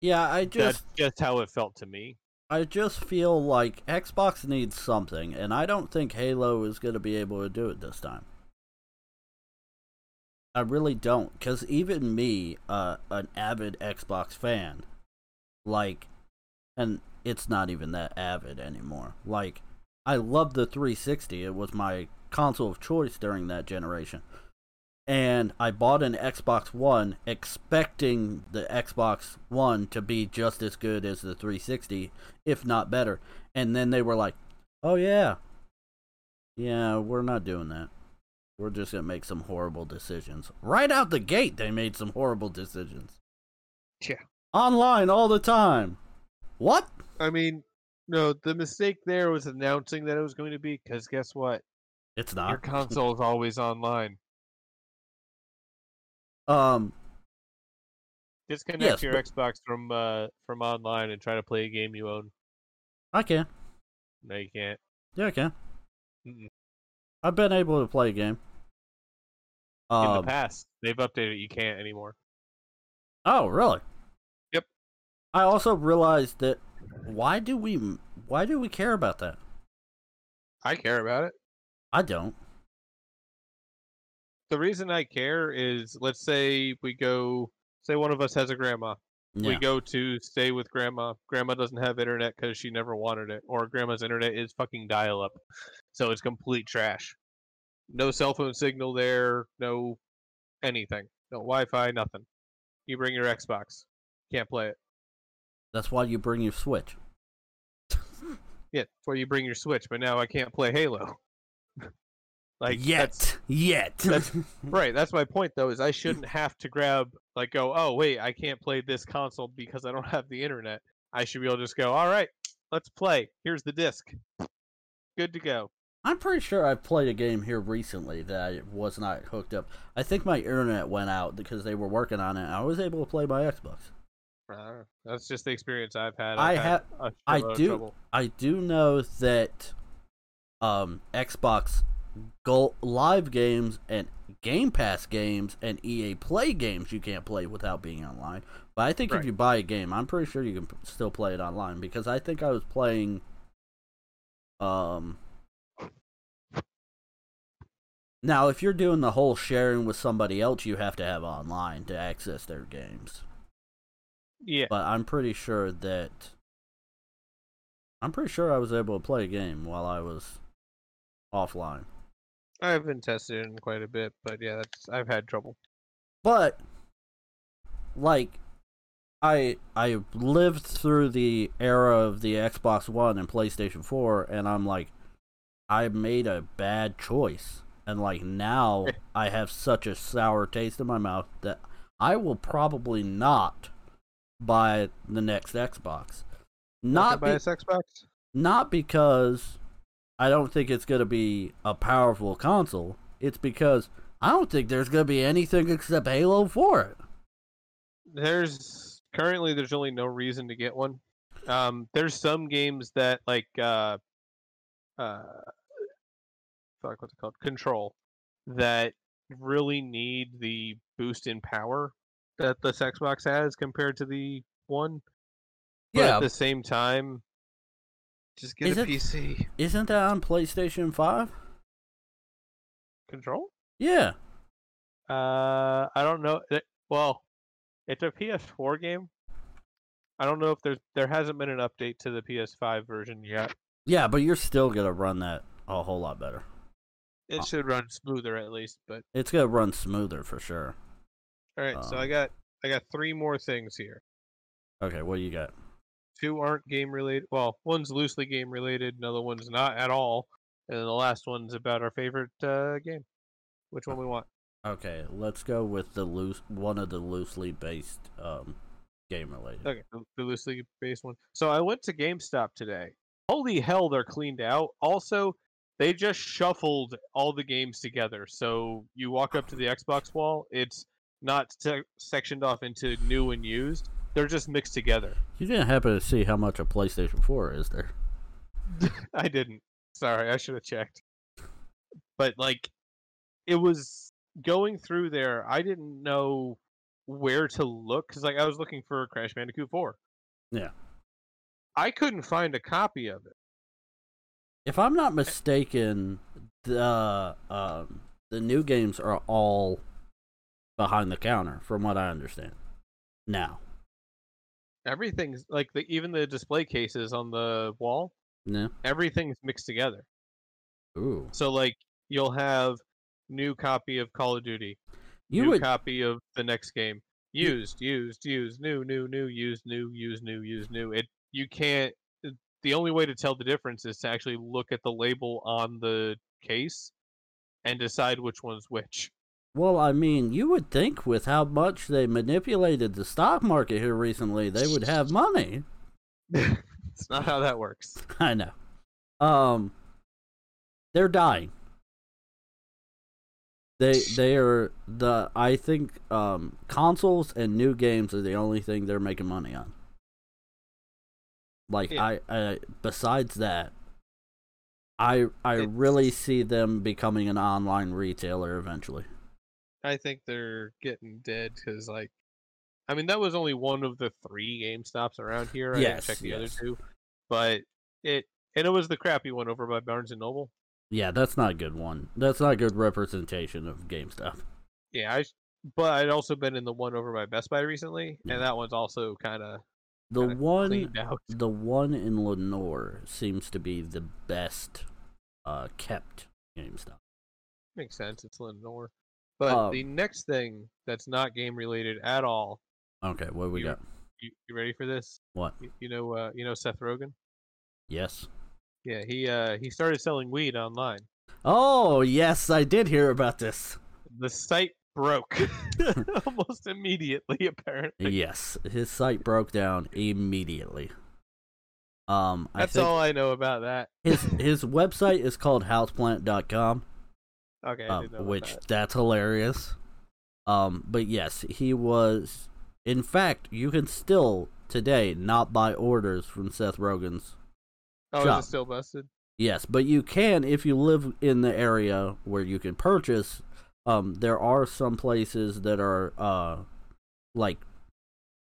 yeah, I just
That's just how it felt to me.
I just feel like Xbox needs something, and I don't think Halo is going to be able to do it this time. I really don't, because even me, uh, an avid Xbox fan, like, and it's not even that avid anymore. Like, I love the 360. It was my console of choice during that generation. And I bought an Xbox One expecting the Xbox One to be just as good as the 360, if not better. And then they were like, oh, yeah. Yeah, we're not doing that. We're just going to make some horrible decisions. Right out the gate, they made some horrible decisions.
Yeah.
Online all the time. What?
I mean, no, the mistake there was announcing that it was going to be because guess what?
It's not.
Your console is always online.
Um,
Disconnect
Yes,
your
but-
Xbox from uh from online and try to play a game you own.
I can.
No, you can't.
Yeah, I can.
Mm-mm.
I've been able to play a game.
In
Um,
the past, they've updated it. You can't anymore.
Oh, really?
Yep.
I also realized that why do we why do we care about that?
I care about it.
I don't.
The reason I care is, let's say we go, say one of us has a grandma. We go to stay with grandma. Grandma doesn't have internet because she never wanted it, or grandma's internet is fucking dial up, so it's complete trash. No cell phone signal there, no anything, no Wi-Fi, nothing. You bring your Xbox, can't play it.
That's why you bring your Switch.
Yeah, that's why you bring your Switch, but now I can't play Halo. Like that's
Yet. Yet.
that's- right. That's my point, though, is I shouldn't have to grab like go, oh wait, I can't play this console because I don't have the internet. I should be able to just go, all right, let's play. Here's the disc. Good to go.
I'm pretty sure I've played a game here recently that I was not hooked up. I think my internet went out because they were working on it. and I was able to play my Xbox.
Uh, that's just the experience I've had.
I
I've i
have- I do- I do know that um, Xbox Go Live games and Game Pass games and EA Play games you can't play without being online. But I think if you buy a game, I'm pretty sure you can p- still play it online because I think I was playing. Um. Now, if you're doing the whole sharing with somebody else, you have to have online to access their games
Yeah.
but I'm pretty sure that I'm pretty sure I was able to play a game while I was offline.
I haven't tested in quite a bit, but yeah, that's I've had trouble.
But like I I lived through the era of the Xbox One and PlayStation 4 and I'm like I made a bad choice. And like now I have such a sour taste in my mouth that I will probably not buy the next Xbox. Not
buy
be-
Xbox.
not because I don't think it's going to be a powerful console. It's because I don't think there's going to be anything except Halo for it.
There's currently there's only no reason to get one. Um, there's some games that like uh, uh, fuck what's it called? Control that really need the boost in power that this Xbox has compared to the one. But
Yeah.
at the same time, just get
Is
a
it-
PC.
Isn't that on PlayStation 5?
Control?
Yeah.
Uh, I don't know. It, well, it's a PS4 game. I don't know if there's there hasn't been an update to the PS5 version yet.
Yeah, but you're still going to run that a whole lot better.
It
Oh.
should run smoother at least. But
It's going to run smoother for sure.
all right, so I
Um,
got I got three more things here.
Okay, what do you got?
Two aren't game related. Well, one's loosely game related, another one's not at all, and then the last one's about our favorite uh, game. Which one we want?
Okay, let's go with the loose one of the loosely based um game related.
Okay, the, the loosely based one. So I went to GameStop today. Holy hell, they're cleaned out. Also, they just shuffled all the games together. So you walk up to the Xbox wall, it's not se- sectioned off into new and used. They're just mixed together.
You didn't happen to see how much a PlayStation 4 is there?
I didn't. Sorry, I should have checked. But like, it was going through there. I didn't know where to look because like I was looking for Crash Bandicoot 4.
Yeah.
I couldn't find a copy of it.
If I'm not mistaken, the um the new games are all behind the counter, from what I understand. Now,
everything's like the even the display cases on the wall
no,
everything's mixed together.
Ooh,
so like you'll have new copy of call of duty
you
new
would
copy of the next game used used used new new new used new used new used new. It you can't uh, the only way to tell the difference is to actually look at the label on the case and decide which one's which
well, I mean, you would think with how much they manipulated the stock market here recently, they would have money.
it's not how that works
I know. Um, they're dying. They they are the I think um consoles and new games are the only thing they're making money on. Like
Yeah.
I, I besides that, I I really see them becoming an online retailer eventually.
I think they're getting dead because, like, I mean, that was only one of the three Game Stops around here. I
Yes,
didn't check the
yes.
other two, but it and it was the crappy one over by Barnes and Noble.
Yeah, that's not a good one. That's not a good representation of GameStop.
Yeah, I. But I'd also been in the one over by Best Buy recently, and that one's also kind of
The one the one in Lenore seems to be the best uh kept GameStop.
Makes sense. It's Lenore. But
Um,
the next thing that's not game related at all.
Okay, what we
You-
got?
You, you ready for this?
What?
You, you know, uh, you know Seth Rogen.
Yes.
Yeah, he uh he started selling weed online.
Oh, yes, I did hear about this.
The site broke almost immediately. Apparently,
Yes, his site broke down immediately. Um, I
that's all I know about that.
his his website is called houseplant.com,
Okay,
um,
didn't know about
which
that.
that's hilarious. Um, but yes, he was. In fact, you can still today not buy orders from Seth Rogen's
Oh,
shop.
is it still busted?
Yes, but you can if you live in the area where you can purchase. Um, there are some places that are uh, like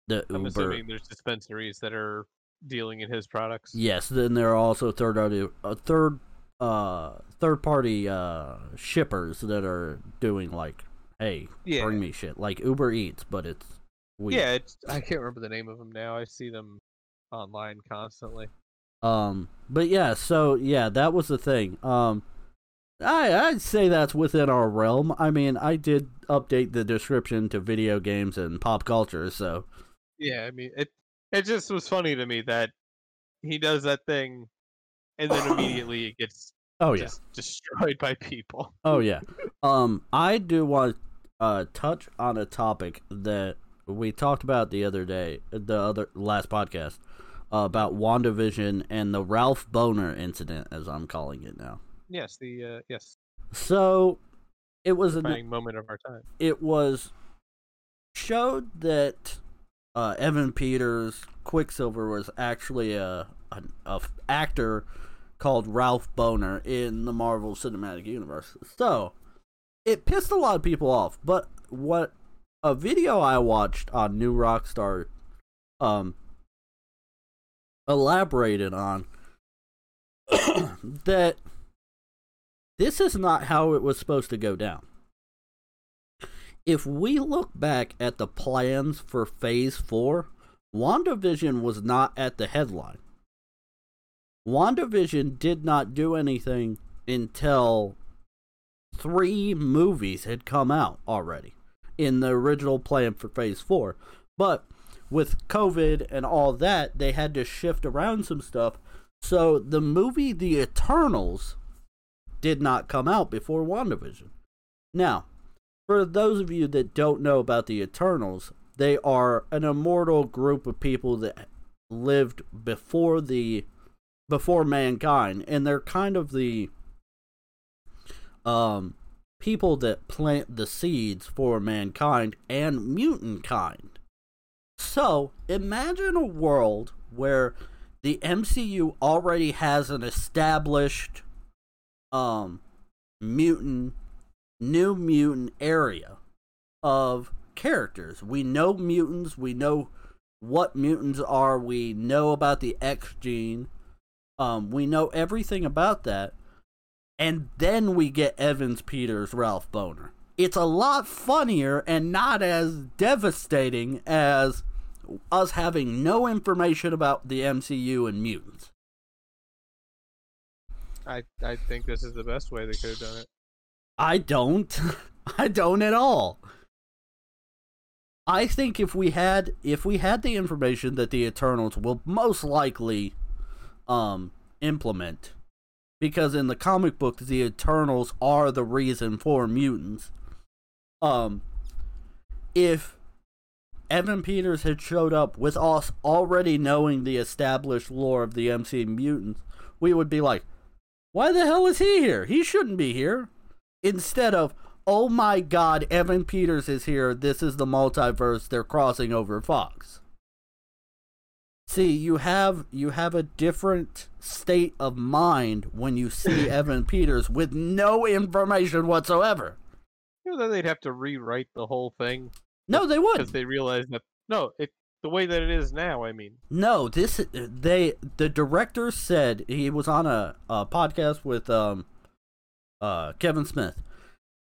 the
I'm
Uber.
assuming there's dispensaries that are dealing in his products.
Yes, then there are also third party, uh, third uh, third party uh, shippers that are doing like, hey,
Yeah.
bring me shit like Uber Eats, but it's weed.
Yeah, it's, I can't remember the name of them now. I see them online constantly.
Um, but yeah, so yeah, that was the thing. Um, I I'd say that's within our realm. I mean, I did update the description to video games and pop culture, so
Yeah, I mean it. It just was funny to me that he does that thing, and then immediately it gets
Oh yeah.
just destroyed by people.
Oh yeah. Um, I do want to uh, touch on a topic that we talked about the other day, the other last podcast, uh, about WandaVision and the Ralph Bohner incident, as I'm calling it now.
Yes, the uh, yes,
So, it was
a moment of our time.
it was showed that uh, Evan Peters Quicksilver was actually a a, a, a f- actor called Ralph Bohner in the Marvel Cinematic Universe. So it pissed a lot of people off. But what a video I watched on New Rockstar um elaborated on that this is not how it was supposed to go down if we look back at the plans for phase four, WandaVision was not at the headline. WandaVision did not do anything until three movies had come out already in the original plan for phase four. But with COVID and all that, they had to shift around some stuff. So the movie The Eternals did not come out before WandaVision. Now, for those of you that don't know about the Eternals, they are an immortal group of people that lived before the before mankind and they're kind of the um people that plant the seeds for mankind and mutant kind. So, imagine a world where the MCU already has an established um mutant new mutant area of characters. We know mutants, we know what mutants are, we know about the X gene. Um we know everything about that. And then we get Evans Peters Ralph Bohner. It's a lot funnier and not as devastating as us having no information about the MCU and mutants.
I I think this is the best way they could have done it.
I don't. I don't at all. I think if we had if we had the information that the Eternals will most likely um implement. Because in the comic book the Eternals are the reason for mutants. Um if Evan Peters had showed up with us already knowing the established lore of the MC mutants, we would be like, why the hell is he here? He shouldn't be here. Instead of oh my god evan peters is here. This is the multiverse. They're crossing over fox see you have you have a different state of mind when you see evan peters with no information whatsoever.
You know, then they'd have to rewrite the whole thing?
No they would.
Because they realize that no, it the way that it is now. I mean,
no this they the director said he was on a, a podcast with um uh kevin smith.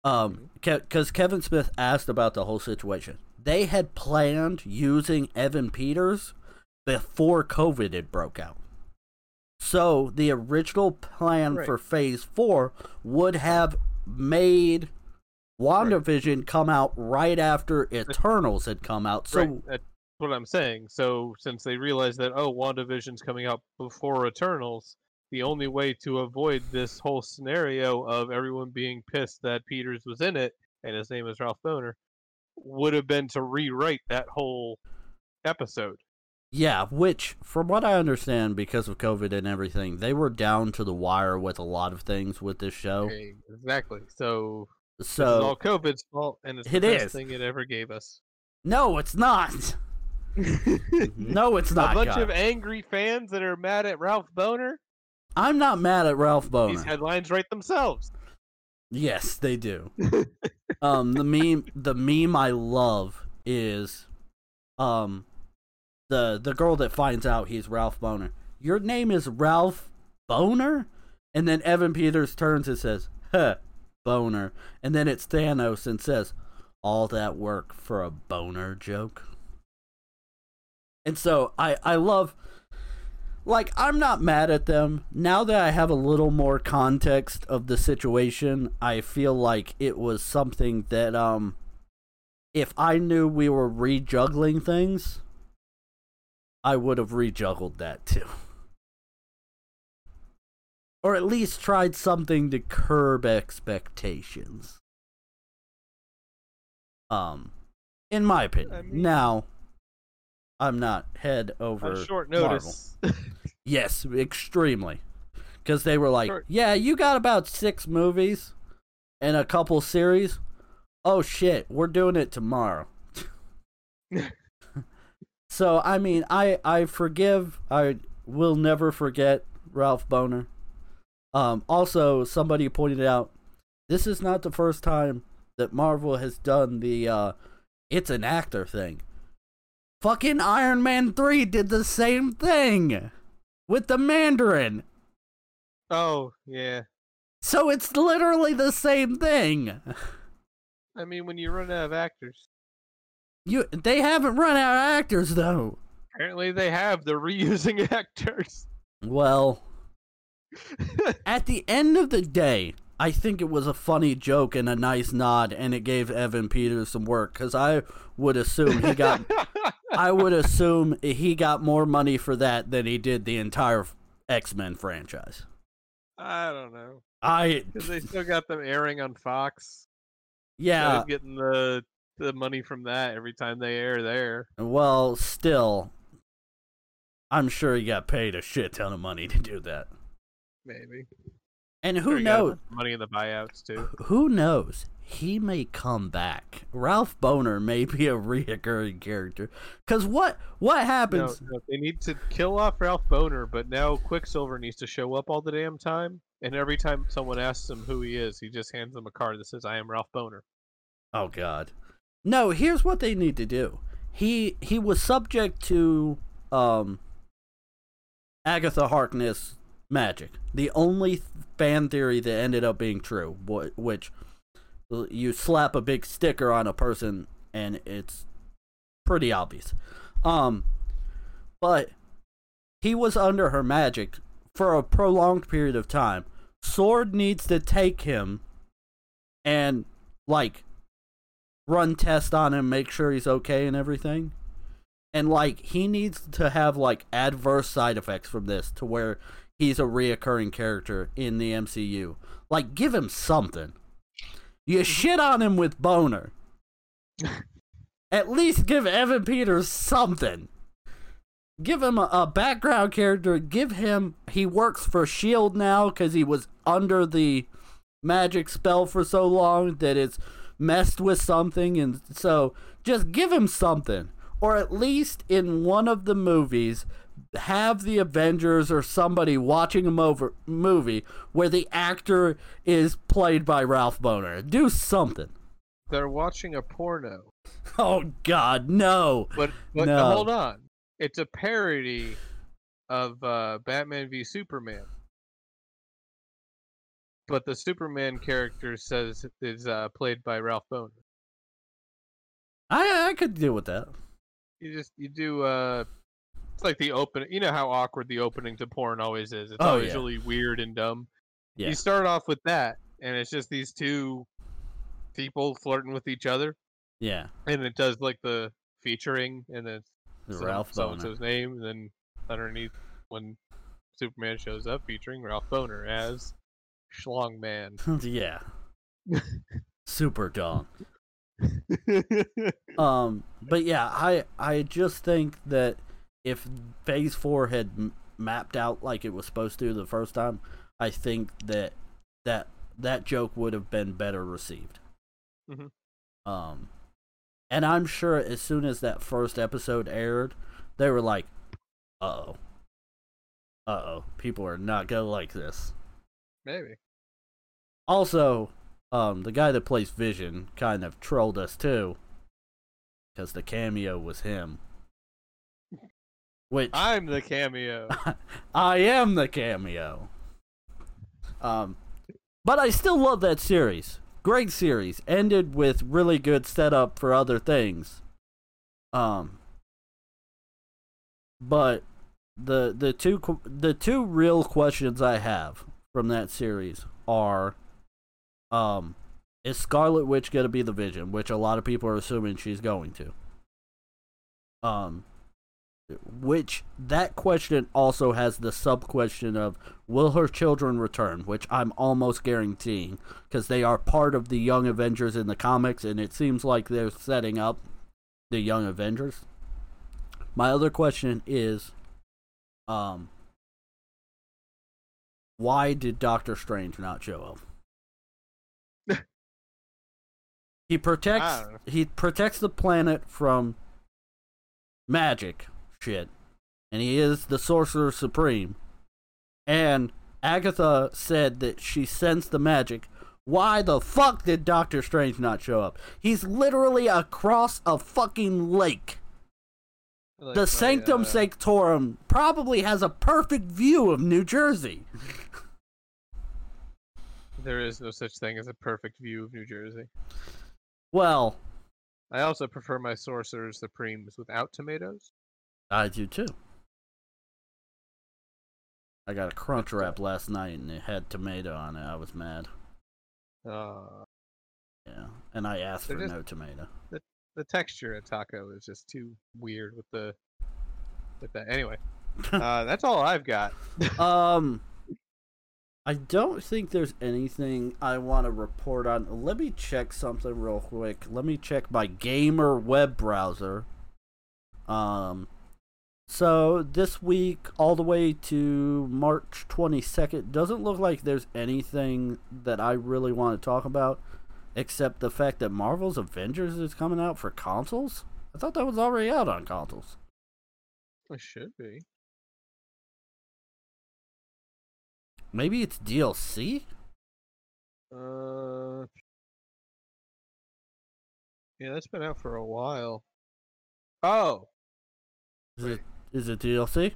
Um because kevin smith asked about the whole situation. They had planned using evan peters before covid had broke out so the original plan
Right.
for phase four would have made WandaVision come out right after Eternals had come out. So
right, that's what I'm saying. So since they realized that oh, WandaVision's coming out before Eternals, the only way to avoid this whole scenario of everyone being pissed that Peters was in it and his name is Ralph Bohner would have been to rewrite that whole episode.
Yeah, which, from what I understand, because of COVID and everything, they were down to the wire with a lot of things with this show.
Okay, exactly. So, this is all COVID's fault, and it's the
It
best
is.
thing it ever gave us.
no, it's not. No, it's not.
a bunch
Kyle.
of angry fans that are mad at Ralph Bohner.
I'm not mad at Ralph
Bohner.
These
headlines write themselves.
Yes, they do. um, the meme, the meme I love is, um, the the girl that finds out he's Ralph Bohner. Your name is Ralph Bohner, and then Evan Peters turns and says, "Huh, Boner," and then it's Thanos and says, "All that work for a boner joke." And so I I love like I'm not mad at them. Now that I have a little more context of the situation, I feel like it was something that um if I knew we were rejuggling things, I would have rejuggled that too. or at least tried something to curb expectations. Um, in my opinion.
I mean-
now, I'm not head over
short notice.
Yes, extremely. Because they were like,
Short-
yeah, you got about six movies and a couple series. Oh shit, we're doing it tomorrow. so I mean, I I forgive. I will never forget Ralph Bohner. Um, also, somebody pointed out this is not the first time that Marvel has done the uh, it's an actor thing. Fucking Iron Man 3 did the same thing with the Mandarin.
oh yeah.
So it's literally the same thing.
I mean, when you run out of actors,
You they haven't run out of actors though.
apparently they have. They're reusing actors.
Well, at the end of the day, I think it was a funny joke and a nice nod and it gave Evan Peters some work cuz I would assume he got I would assume he got more money for that than he did the entire X-Men franchise.
I don't know
I
because they still got them airing on Fox.
yeah,
getting the the money from that every time they air there.
well, still I'm sure he got paid a shit ton of money to do that.
Maybe.
And who knows?
Money in the buyouts too.
Who knows? He may come back. Ralph Bohner may be a reoccurring character. Cause what what
No,
happens?
no, they need to kill off Ralph Bohner, but now Quicksilver needs to show up all the damn time. And every time someone asks him who he is, he just hands them a card that says, "I am Ralph Bohner."
Oh God. No, here's what they need to do. He he was subject to um Agatha Harkness magic. The only fan theory that ended up being true, which you slap a big sticker on a person and it's pretty obvious. Um but he was under her magic for a prolonged period of time. S.W.O.R.D. needs to take him and like run test on him, make sure he's okay and everything. And like he needs to have like adverse side effects from this to where he's a reoccurring character in the MCU. Like give him something. You mm-hmm. shit on him with boner. At least give Evan Peters something. Give him a, a background character. Give him. He works for S.H.I.E.L.D. now because he was under the magic spell for so long that it's messed with something. And so just give him something. Or at least in one of the movies, have the Avengers or somebody watching a mover, movie where the actor is played by Ralph Bohner. Do something.
They're watching a porno,
Oh God, no!
but but
No.
hold on, it's a parody of uh, Batman v Superman. But the Superman character says is uh, played by Ralph Bohner.
I I could deal with that.
You just you do uh it's like the open you know how awkward the opening to porn always is. It's
Oh,
always
yeah.
really weird and dumb.
Yeah.
You start off with that and it's just these two people flirting with each other
Yeah,
and it does like the featuring and then some-
Ralph
so's name and then underneath when Superman shows up featuring Ralph Boner as Schlong Man.
yeah. Super dumb. Um, but yeah, I I just think that if Phase Four had m- mapped out like it was supposed to the first time, I think that that that joke would have been better received.
Mm-hmm.
Um, and I'm sure as soon as that first episode aired, they were like, "Uh oh, uh oh, people are not gonna like this."
Maybe.
Also, um, the guy that plays Vision kind of trolled us too, because the cameo was him. Which
I'm the cameo.
I am the cameo. Um, but I still love that series. Great series. Ended with really good setup for other things. Um, but the the two the two real questions I have from that series are, um, is Scarlet Witch gonna be the Vision? Which a lot of people are assuming she's going to. Um, which that question also has the sub question of will her children return, which I'm almost guaranteeing because they are part of the Young Avengers in the comics, and it seems like they're setting up the Young Avengers. My other question is, um, why did Doctor Strange not show up? he protects
I don't know.
he protects the planet from magic shit, and he is the sorcerer supreme. And Agatha said that she sensed the magic. Why the fuck did Doctor Strange not show up? He's literally across a fucking lake.
Like
the Sanctum
uh,
Sanctorum probably has a perfect view of New Jersey.
There is no such thing as a perfect view of New Jersey.
Well,
I also prefer my sorcerer supremes without tomatoes.
I do too. I got a crunch wrap last night and it had tomato on it. I was mad.
Uh,
Yeah, and I asked for
just-
no tomato.
the texture of taco is just too weird with the with that. Anyway, uh, that's all I've got.
um, I don't think there's anything I want to report on. Let me check something real quick. Let me check my gamer web browser. Um, so this week, all the way to March 22nd, doesn't look like there's anything that I really want to talk about, except the fact that Marvel's Avengers is coming out for consoles. I thought that was already out on consoles.
It should be.
Maybe it's DLC.
Uh, yeah, that's been out for a while. Oh,
Is it is it DLC?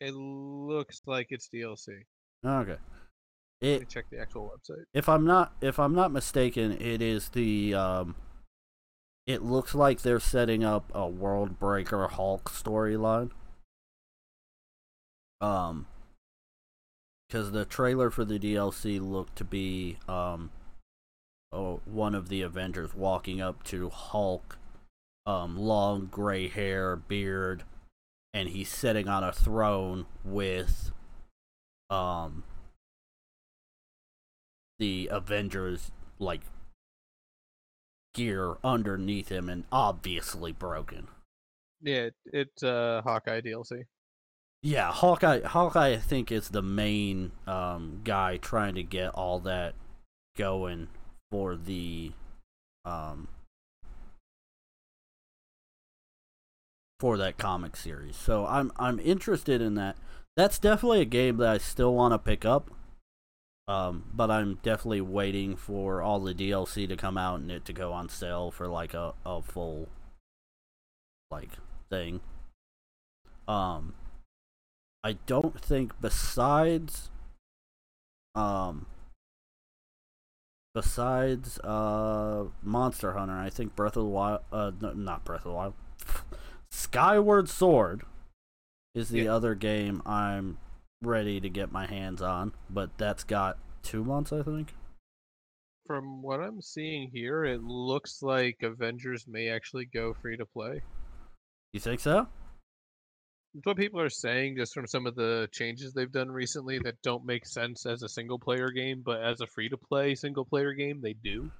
it looks like it's DLC.
Okay. It
check the actual website.
if I'm not if I'm not mistaken, it is the um it looks like they're setting up a World Breaker Hulk storyline. Um cuz the trailer for the DLC looked to be um oh, one of the Avengers walking up to Hulk um long gray hair, beard and he's sitting on a throne with um the Avengers like gear underneath him and obviously broken.
Yeah, it's uh, Hawkeye DLC.
Yeah, Hawkeye Hawkeye I think is the main um guy trying to get all that going for the um for that comic series. So I'm I'm interested in that. That's definitely a game that I still want to pick up. Um, but I'm definitely waiting for all the DLC to come out and it to go on sale for like a, a full like thing. Um I don't think besides um besides uh Monster Hunter, I think Breath of the Wild uh no, not Breath of the Wild. Skyward Sword is the
Yeah.
other game I'm ready to get my hands on, but that's got 2 months I think.
From what I'm seeing here, it looks like Avengers may actually go free to play.
You think so?
That's what people are saying, just from some of the changes they've done recently that don't make sense as a single player game, but as a free to play single player game, they do.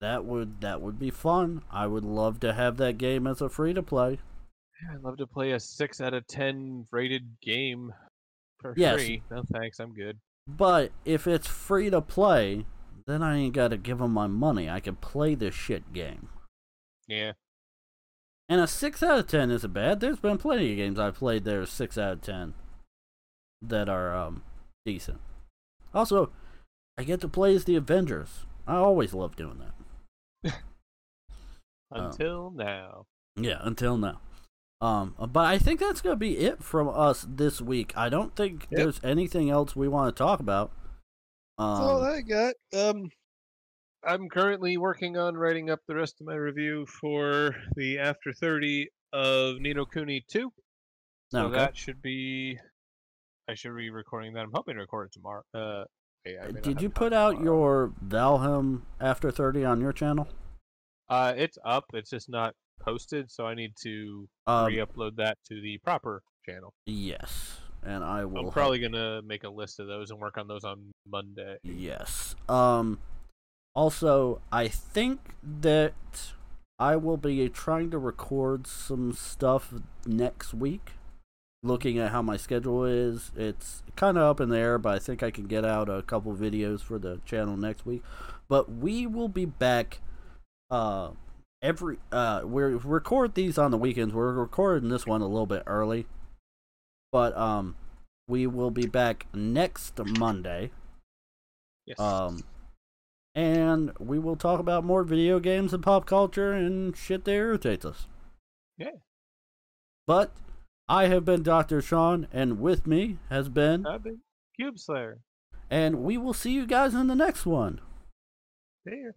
That would that would be fun. I would love to have that game as a free to play.
Yeah, I'd love to play a 6 out of 10 rated game
Yes.
free. No thanks, I'm good.
But if it's free to play, then I ain't got to give them my money. I can play this shit game.
Yeah.
And a 6 out of 10 isn't bad. There's been plenty of games I've played that are 6 out of 10 that are um decent. Also, I get to play as the Avengers. I always love doing that. Oh.
Until now.
Yeah, until now. Um, but I think that's gonna be it from us this week. I don't think
Yep.
there's anything else we want to talk about.
That's all
Um,
I got. Um, I'm currently working on writing up the rest of my review for the After 30 of Ni no Kuni 2. So
okay.
that should be. I should be recording that. I'm hoping to record it tomorrow. Uh, yeah, I
Did you put out
tomorrow.
your Valheim after 30 on your channel?
Uh, it's up. It's just not posted, so I need to
Um,
re-upload that to the proper channel.
yes, and I will.
I'm
have-
probably gonna make a list of those and work on those on Monday.
Yes. Um. Also, I think that I will be trying to record some stuff next week. Looking at how my schedule is, it's kind of up in the air, but I think I can get out a couple videos for the channel next week. But we will be back. Uh, every uh, we record these on the weekends. We're recording this one a little bit early, but um, we will be back next Monday.
Yes.
Um, and we will talk about more video games and pop culture and shit that irritates us.
Yeah.
But I have been Dr. Sean, and with me has been,
I've been Cube Slayer.
and we will see you guys in the next one.
There.